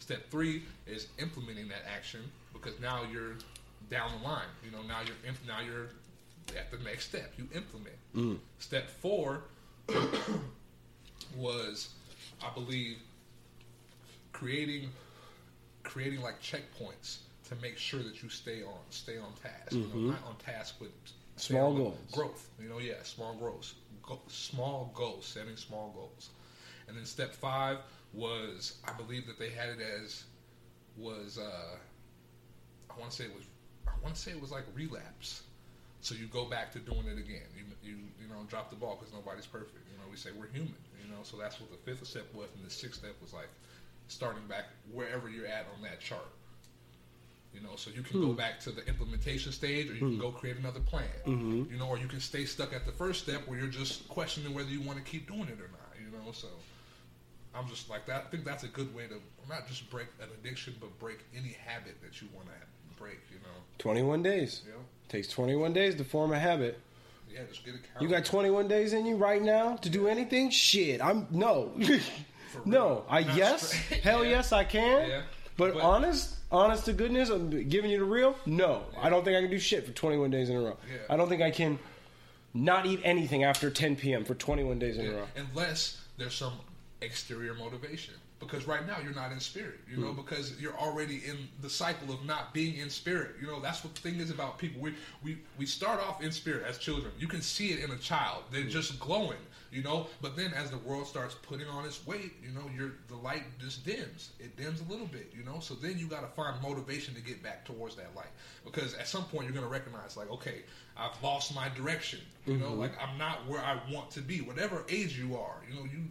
Step three is implementing that action because now you're down the line. You know, now you're imp- now you're at the next step. You implement. Step four was, I believe, creating creating like checkpoints to make sure that you stay on stay on task. You know, not on task, but stay Small goals. growth. You know, yeah, small goals, Go, small goals, setting small goals. And then step five was, I believe that they had it as was, uh, I want to say it was, I want to say it was like relapse. So you go back to doing it again. You you you know drop the ball because nobody's perfect. You know we say we're human. You know so that's what the fifth step was, and the sixth step was like starting back wherever you're at on that chart. You know, so you can go hmm. back to the implementation stage, or you can hmm. go create another plan. Mm-hmm. You know, or you can stay stuck at the first step where you're just questioning whether you want to keep doing it or not. You know, so I'm just like that. I think that's a good way to not just break an addiction, but break any habit that you want to break. You know, 21 days. know, Takes 21 days to form a habit. yeah, just get a You got 21 days in you right now to do anything? Shit, I'm no. no, I Not yes. straight. Hell Yeah. yes I can. Yeah. But, But- honest, honest to goodness, I'm giving you the real. No, I don't think I can do shit for 21 days in a row. Yeah. I don't think I can not eat anything after 10 p.m. for 21 days in a row. unless there's some exterior motivation. Because right now you're not in spirit, you know, because you're already in the cycle of not being in spirit. You know, that's what the thing is about people. We we we start off in spirit as children. You can see it in a child. They're Hmm. just glowing, you know. But then as the world starts putting on its weight, you know, your the light just dims. It dims a little bit, you know. So then you got to find motivation to get back towards that light. Because at some point you're going to recognize, like, okay, I've lost my direction. You know, Mm-hmm. like I'm not where I want to be. Whatever age you are, you know, you.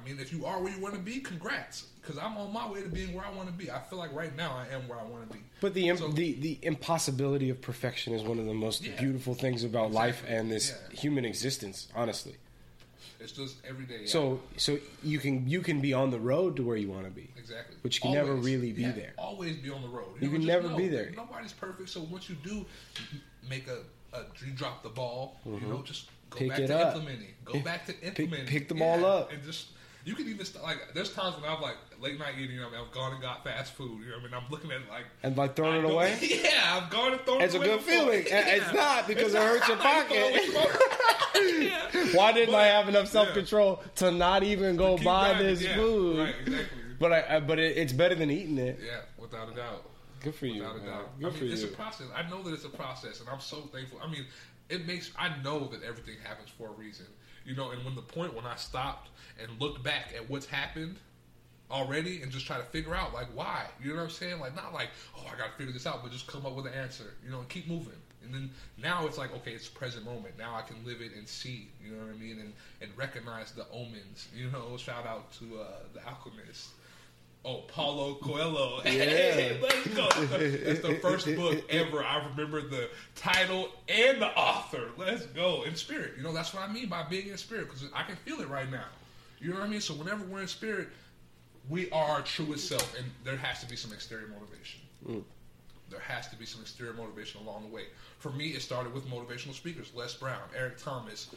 I mean, if you are where you want to be, congrats. Because I'm on my way to being where I want to be. I feel like right now I am where I want to be. But the, So- the the impossibility of perfection is one of the most Yeah. beautiful things about life and this Yeah. human existence. Honestly, It's just everyday. So so you can you can be on the road to where you want to be. Exactly. But you can never really be yeah, there. Always be on the road. You know, can never know be there. Nobody's perfect. So once you do make a, a you drop the ball, you know, just go Mm-hmm. Pick back it to up. implementing. Go back to implementing. pick the Yeah, ball up. and just. You can even st- like. There's times when I'm like late night eating. You know, I've gone and got fast food. You know, what I mean, I'm looking at it like And like throwing I it away. Yeah, I've gone and thrown it away. It's it a good before. feeling. And It's not because it hurts your pocket. Why didn't But- I have enough self control to not even go buy this yeah, food? Right, exactly. But I, I but it, it's better than eating it. Yeah, without a doubt. Good for you. Without a man. doubt. Good I mean, for it's you. a process. I know that it's a process, and I'm so thankful. I mean, it makes I know that everything happens for a reason. You know, and when the point when I stopped and looked back at what's happened already and just try to figure out like why. You know what I'm saying? Like not like, oh I gotta figure this out, but just come up with an answer, you know, and keep moving. And then now it's like, okay, it's present moment. Now I can live it and see, you know what I mean, and and recognize the omens. You know, shout out to uh, the alchemist. Oh, Paulo Coelho. Hey, let's go. It's the first book ever. I remember the title and the author. Let's go. In spirit. You know, that's what I mean by being in spirit because I can feel it right now. You know what I mean? So whenever we're in spirit, we are our truest self, and there has to be some exterior motivation. Mm. There has to be some exterior motivation along the way. For me, it started with motivational speakers: Les Brown, Eric Thomas,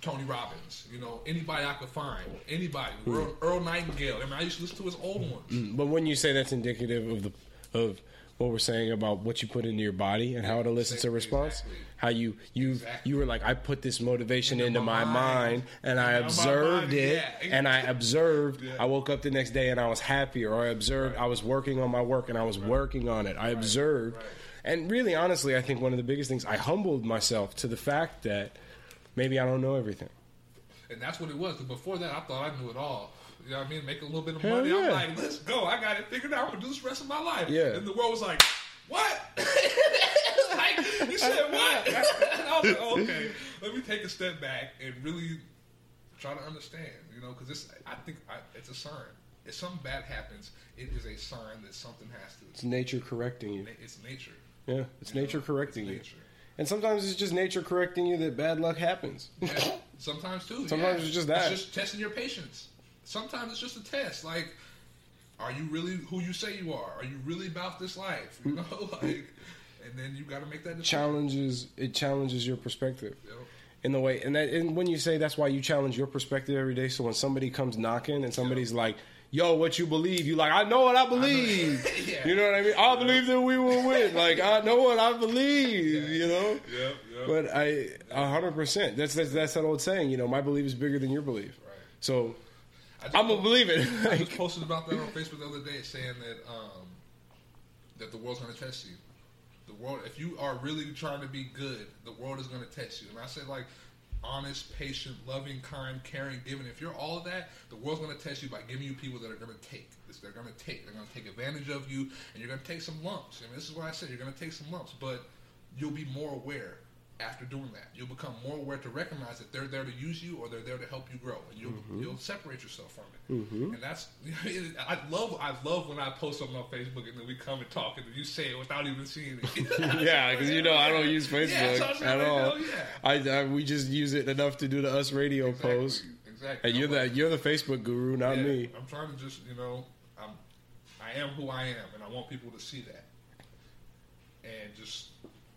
Tony Robbins. You know, anybody I could find, anybody. Hmm. Earl, Earl Nightingale. I mean, I used to listen to his old ones. Hmm. But when you say that's indicative of the of what we're saying about what you put into your body and how it elicits a response, Exactly. how you you Exactly. you were like, I put this motivation Into into my mind. mind and I observed it yeah. and I observed. Yeah. I woke up the next day and I was happy, or I observed I was working on my work and I was working on it. I observed, right. and really, honestly, I think one of the biggest things I humbled myself to the fact that maybe I don't know everything. And that's what it was. 'Cause before that, I thought I knew it all. You know what I mean? Make a little bit of Hell money. I'm like, let's go. I got it figured out. I'm to do this the rest of my life. Yeah. And the world was like, what? like, you said what? and I was like, oh, okay, let me take a step back and really try to understand, you know, because this, I think I, it's a sign. If something bad happens, it is a sign that something has to. It's nature correcting you. It's nature. Yeah, it's you know? nature correcting It's you. nature. And sometimes it's just nature correcting you that bad luck happens. Yeah, sometimes too. Sometimes yeah. it's just that. It's just testing your patience. Sometimes it's just a test. Like, are you really who you say you are? Are you really about this life? You mm. know, like, and then you got to make that decision. challenges it challenges your perspective know? in the way and that and when you say that's why you challenge your perspective every day so when somebody comes knocking and somebody's like yo what you believe you like i know what i believe Yeah. you know what i mean i believe that we will win like i know what i believe you know Yep, yep. but i a 100% that's, that's that's that old saying you know my belief is bigger than your belief Right. so I i'm gonna believe it I just posted about that on Facebook the other day, saying that um, that the world's going to test you. The world, if you are really trying to be good, the world is going to test you. And I said, like, honest, patient, loving, kind, caring, giving. If you're all of that, the world's going to test you by giving you people that are going to take. This, they're going to take. They're going to take advantage of you, and you're going to take some lumps. I mean, this is what I said. You're going to take some lumps, but you'll be more aware after doing that. You'll become more aware to recognize that they're there to use you or they're there to help you grow, and you'll mm-hmm. you'll separate yourself from it. Mm-hmm. And that's I love I love when I post something on Facebook and then we come and talk and you say it without even seeing it. yeah, because you know I don't use Facebook Yeah, so at all. hell yeah. I, I we just use it enough to do the us radio Exactly, post. Exactly. And you're I'm the you're the Facebook guru, not yeah, me. I'm trying to just you know I'm I am who I am, and I want people to see that, and just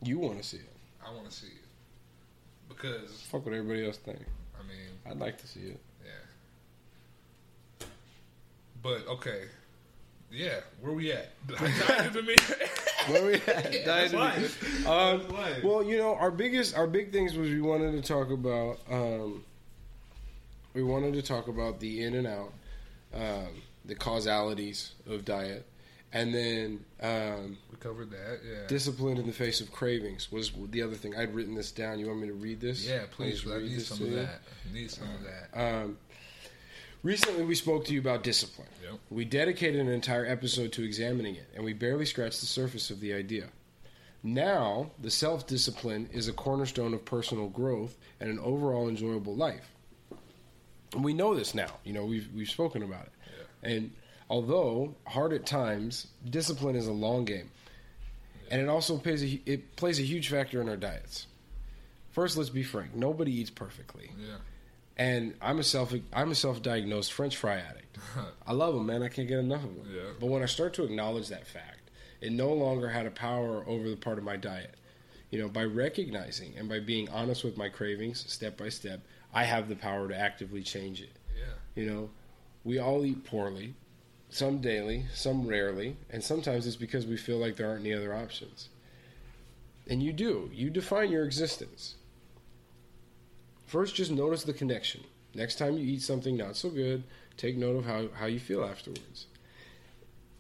You want to see it. I want to see it because Fuck what everybody else think. I mean I'd like to see it. yeah. But okay, yeah, where we at? Where we at? Yeah. Um, well, you know, our biggest, our big things was we wanted to talk about. Um, we wanted to talk about the in and out, um, the causalities of diet, and then um, we covered that. Yeah. discipline in the face of cravings was the other thing. I'd written this down. You want me to read this? yeah, please. I read need some of that. I need some of that. Um, recently, we spoke to you about discipline. Yep. We dedicated an entire episode to examining it, and we barely scratched the surface of the idea. Now, the self discipline is a cornerstone of personal growth and an overall enjoyable life. And we know this now. You know, we've we've spoken about it. And although hard at times, discipline is a long game, and it also plays a, it plays a huge factor in our diets. First, let's be frank. Nobody eats perfectly. Yeah. And I'm a self I'm a self diagnosed French fry addict. I love them, man. I can't get enough of them. Yeah. But when I start to acknowledge that fact, it no longer had a power over the part of my diet. You know, by recognizing and by being honest with my cravings step by step, I have the power to actively change it. Yeah. You know, we all eat poorly, some daily, some rarely, and sometimes it's because we feel like there aren't any other options. And you do. You define your existence. First, just notice the connection. Next time you eat something not so good, take note of how, how you feel afterwards.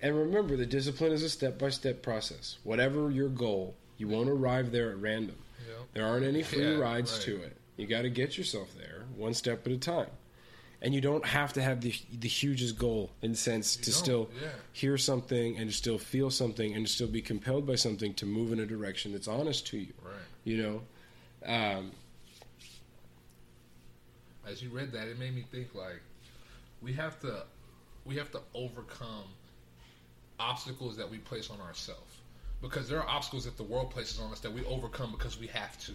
And remember, the discipline is a step by step process. Whatever your goal, you won't arrive there at random. Yep. There aren't any free Yeah, rides right. to it. You got to get yourself there one step at a time. And you don't have to have the the hugest goal in the sense to still yeah. hear something and to still feel something and to still be compelled by something to move in a direction that's honest to you. Right. You know, um, As you read that, it made me think like we have to we have to overcome obstacles that we place on ourselves because there are obstacles that the world places on us that we overcome because we have to,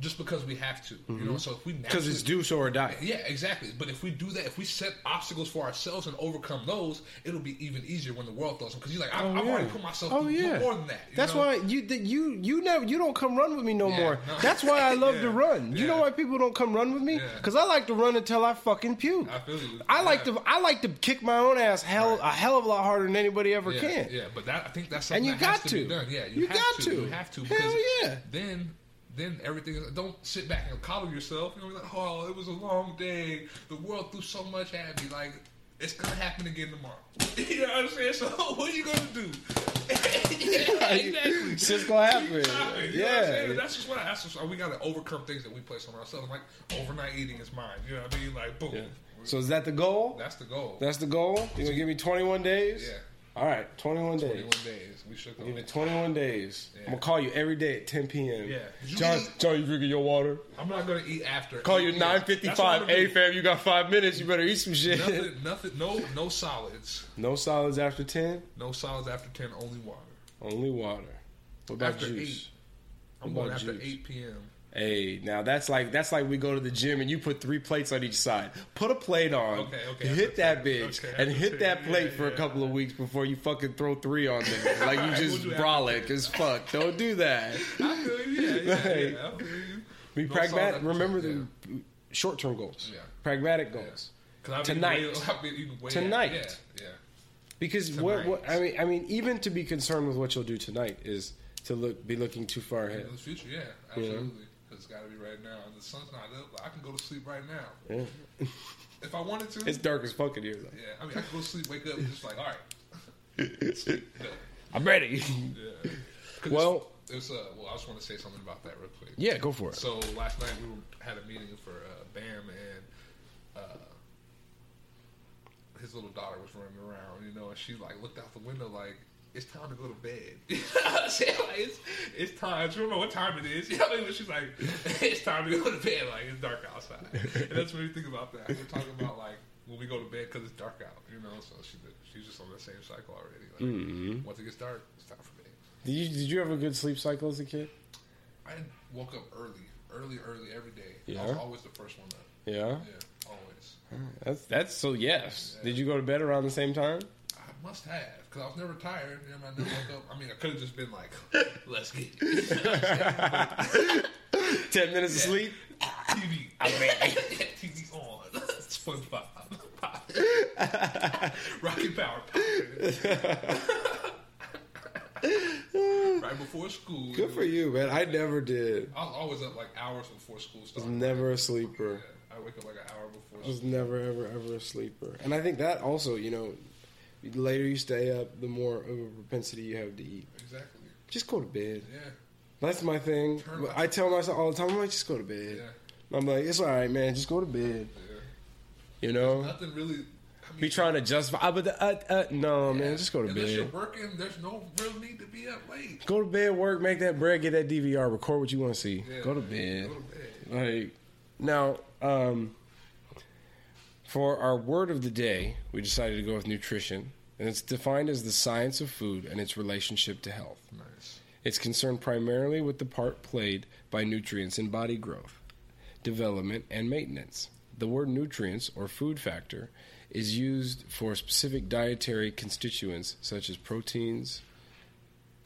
just because we have to. You know, mm-hmm. so if we because it's do so or die. Yeah, exactly. But if we do that, if we set obstacles for ourselves and overcome those, it'll be even easier when the world throws them. Because you're like, I, Oh, I've yeah. already put myself Oh yeah, more than that. you That's know? why you you you never you don't come run with me no Yeah, more. no. That's why I love to run. You know why people don't come run with me? Because I like to run until I fucking puke. I. I like to I like to kick my own ass hell a hell of a lot harder than anybody ever can. Yeah, but that I think that's something And you that got to, be to. done. Yeah, you, You have got to. to. You have to. Hell yeah. Then, then everything. is Don't sit back and coddle yourself. You know, like, oh, it was a long day. The world threw so much at me. Like it's gonna happen again tomorrow. you know what I'm saying? So what are you gonna do? yeah, exactly. It's gonna happen. Trying, you know what I'm Yeah. that's just what I. Just, we got to overcome things that we place on ourselves. Like overnight eating is mine. You know what I mean? Like boom. Yeah. So is that the goal? That's the goal. That's the goal. You gonna give me 21 days? yeah. All right, 21 days. 21 days. We shook. Give it 21 days. Yeah. I'm gonna call you every day at 10 p.m. Yeah. You John, eat- John, you drinking your water? I'm not gonna eat after. Call you Yeah. 9:55. I'm Hey, fam, you got five minutes. You better eat some shit. Nothing, nothing, no, no solids. No solids after 10. No solids after ten. Only water. Only water. What about After juice? eight. I'm What going after juice? eight p.m. Hey, now that's like that's like we go to the gym and you put three plates on each side. Put a plate on, Okay, okay, hit that 10. bitch, Okay, and hit that plate Yeah, for a yeah. couple of weeks before you fucking throw three on there. Like you just we'll brolic as fuck. Don't do that. I feel you. Yeah, Right. yeah. You. Be pragmatic. Remember 10, the short-term goals, Yeah. pragmatic goals. Tonight. Way, I've been way Tonight. Yeah. Because what, Tonight. what I mean, I mean, even to be concerned with what you'll do tonight is to look be looking too far ahead. In the future, yeah, absolutely. Got to be right now. And the sun's not up. I can go to sleep right now Yeah. if I wanted to. It's dark as fuck in here. Though. yeah, I mean, I can go to sleep, wake up, and just like, all right, sleep. I'm ready. Yeah. Well- it's, it's uh, well, I just want to say something about that real quick. yeah, go for it. So last night we were, had a meeting for uh, Bam and uh, his little daughter was running around, you know, and she like looked out the window like it's time to go to bed. You know what I'm saying? Like, it's it's time. She don't know what time it is. You know what I mean? She's like, it's time to go to bed. Like it's dark outside, and that's what you think about that. We're talking about like when we go to bed because it's dark out, you know. So she she's just on the same cycle already. Like, Mhm. Once it gets dark, it's time for bed. Did you did you have a good sleep cycle as a kid? I woke up early, early, early every day. I Yeah? was always the first one up. Yeah. Yeah, always. That's that's so yes. Did you go to bed around the same time? I must have because I was never tired. You know, I never woke up. I mean, I could have just been like, "Let's get it." Ten minutes of sleep. TV. I'm ready. TV on. SpongeBob. Rocket Power. right before school. Good for you, man. I never did. I was always up like hours before school started. I was never a sleeper. Yeah, I wake up like an hour before. I was school. never ever ever a sleeper. And I think that also, you know, the later you stay up, the more of a propensity you have to eat. Exactly. Just go to bed. Yeah. That's my thing. Turn I tell myself all the time, I'm like, just go to bed. Yeah. I'm like, it's all right, man. Just go to bed. Yeah. You know, Nothing really. I mean, be trying to justify. But the, uh, uh, no, man, just go to Unless you're bed. working, there's no real need to be up late. Go to bed, work, make that bread, get that DVR, record what you want to see. Yeah, go to bed. Go to bed. Like now, um, for our word of the day, we decided to go with nutrition, and it's defined as the science of food and its relationship to health. Nice. It's concerned primarily with the part played by nutrients in body growth, development, and maintenance. the word nutrients or food factor is used for specific dietary constituents such as proteins,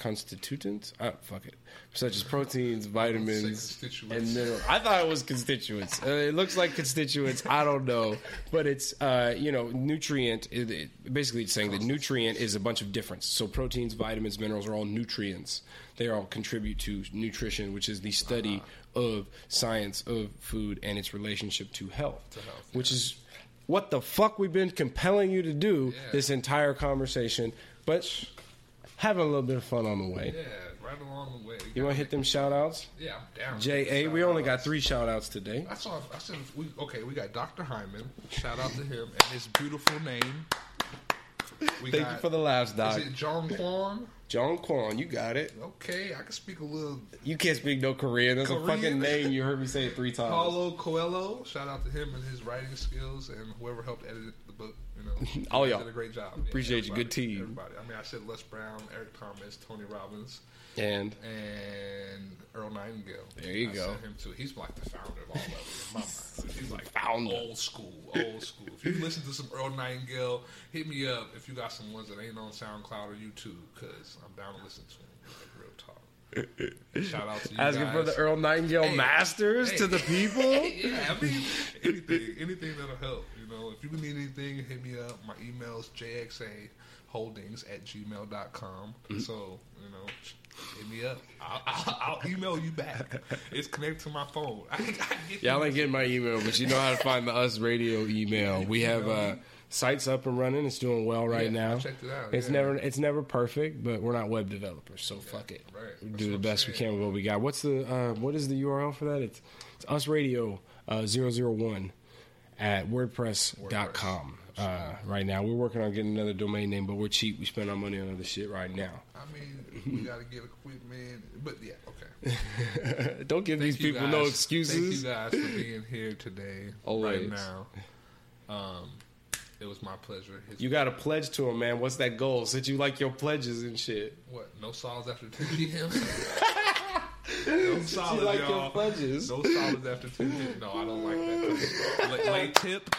constituents. Ah, fuck it. Such as proteins, vitamins, and minerals. I thought it was constituents. Uh, it looks like constituents. I don't know, but it's uh, you know nutrient. It, it, basically, it's saying that nutrient is a bunch of difference. So proteins, vitamins, minerals are all nutrients. They all contribute to nutrition, which is the study of science of food and its relationship to health, health, which is what the fuck we've been compelling you to do Yeah. this entire conversation, but having a little bit of fun on the way. Yeah, right along the way. You want to hit them shout outs? Yeah, I'm down. JA, we only got three shout outs today. I saw. I said, we, okay, we got Dr. Hyman. Shout out to him and his beautiful name. We Thank you for the laughs, Doc. Is it Jeong Kwan? Jeong Kwan, you got it. Okay, I can speak a little. You can't speak no Korean. That's a Korean? fucking name. You heard me say it three times. Paulo Coelho. Shout out to him and his writing skills and whoever helped edit book. You know, All guys y'all. did a great job. Yeah, Appreciate you. Good team. Everybody. I mean, I said Les Brown, Eric Thomas, Tony Robbins, And and Earl Nightingale. There you I go. him too. He's like the founder of all of it in my mind. He's like Founder. old school, old school. If you listen to some Earl Nightingale, hit me up if you got some ones that ain't on SoundCloud or YouTube, because I'm down to listen to them. Like real talk. Shout out to you asking guys. for the Earl Nightingale Hey, Masters hey. to the people. yeah, I mean, anything, anything that'll help. You know, if you need anything, hit me up. My email is jxaholdings at gmail.com. Mm-hmm. So, you know, hit me up. I'll, I'll, I'll email you back. It's connected to my phone. I, I get Y'all ain't getting my email, but you know how to find the Us Radio email. We have uh, sites up and running. It's doing well right Yeah, now. it It's yeah. never it's never perfect, but we're not web developers, so fuck it. right. We do the best we can with what we got. What's the uh, what is the URL for that? It's, it's Us Radio uh, 001 at WordPress.com. Uh, right now, we're working on getting another domain name, but we're cheap. We spend our money on other shit right now. I mean, we got to get equipment. But yeah, okay. Don't give these Thank you people no excuses. Thank you guys for being here today. Always. Right now. Um, it was my pleasure. His You got to pledge to him, man. What's that goal? Since you like your pledges and shit. What? No solids after 10 p.m. no solids, you like y'all. pledges. No solids after 10 p.m. No, I don't like that. Late, late tip.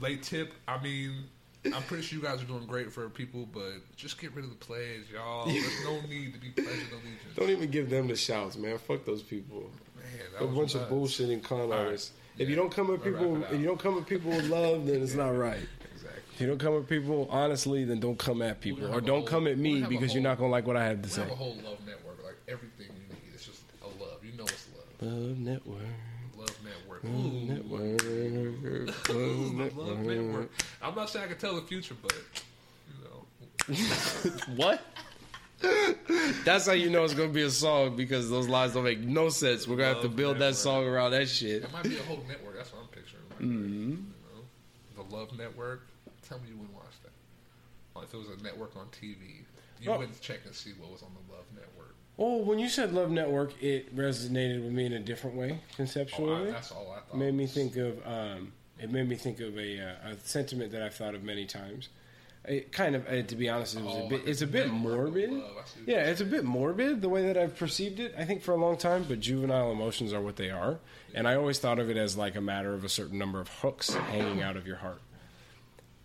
Late tip. I mean, I'm pretty sure you guys are doing great for people, but just get rid of the pledge, y'all. There's no need to be pledging allegiance. Don't even give them the shouts, man. Fuck those people. Man, that A bunch of nuts. bullshitting con right. artists. If you don't come at people, if you don't come at people with love, then it's not right. You don't come at people honestly, then don't come at people, or don't whole- come at me gonna have a because you're not gonna like what I have to say. have a whole love network. Like everything you need. It's just a love. You know it's love. Love network, Love network. love Ooh. network, Ooh, love love network. network. I'm not saying I can tell the future, but you know, What? That's how you know it's gonna be a song because those lines don't make no sense. We're gonna have to build that song around that shit. it might be a whole network. That's what I'm picturing. Like, Mm-hmm. you know, the Love Network. Tell me you wouldn't watch that. Or if it was a network on TV, you Oh. wouldn't check and see what was on the Love Network. Oh, when you said Love Network, it resonated with me in a different way Oh, conceptually. I, that's all I thought. made me think of um, it made me think of a, uh, a sentiment that I've thought of many times. It kind of, uh, to be honest, it was Oh, a bit. It's a bit morbid. love. I see what Yeah, it's a bit morbid the way that I've perceived it. I think for a long time, but juvenile emotions are what they are, and I always thought of it as like a matter of a certain number of hooks hanging out of your heart.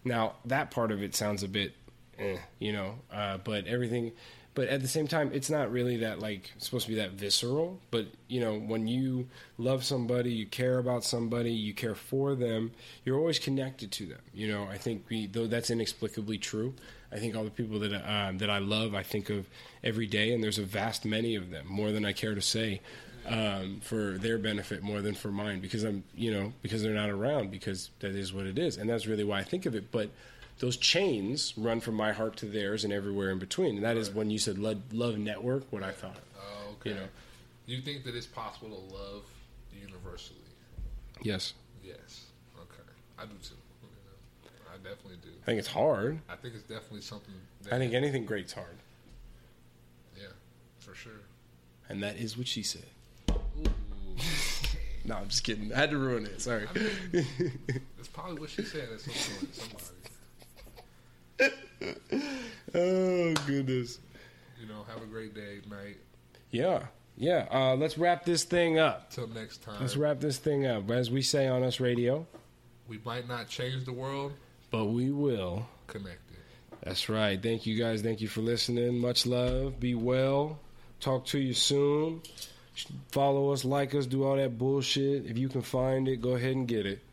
Now that part of it sounds a bit, eh, you know, uh, but everything. But at the same time, it's not really that like supposed to be that visceral. But you know, when you love somebody, you care about somebody, you care for them, you're always connected to them. You know, I think we though that's inexplicably true. I think all the people that um, that I love, I think of every day, and there's a vast many of them, more than I care to say, um, for their benefit more than for mine, because I'm, you know, because they're not around, because that is what it is, and that's really why I think of it. But those chains run from my heart to theirs and everywhere in between, and that is when you said love, love network, what I thought. Oh, okay. You know. You think that it's possible to love universally? Yes, Yes. Okay. I do too. You know, I definitely do. I think it's hard. I think it's definitely something. That, I think anything great's hard, Yeah, for sure. and that is what she said. No, I'm just kidding. I had to ruin it. Sorry. I mean, That's probably what she said at some point. to Somebody. oh goodness. You know, have a great day, night. Yeah, yeah. Uh, let's wrap this thing up. Till next time. Let's wrap this thing up. As we say on us radio, We might not change the world, but we will. connect it. That's right. Thank you guys. Thank you for listening. Much love. Be well. Talk to you soon. Follow us, like us, do all that bullshit. If you can find it, go ahead and get it.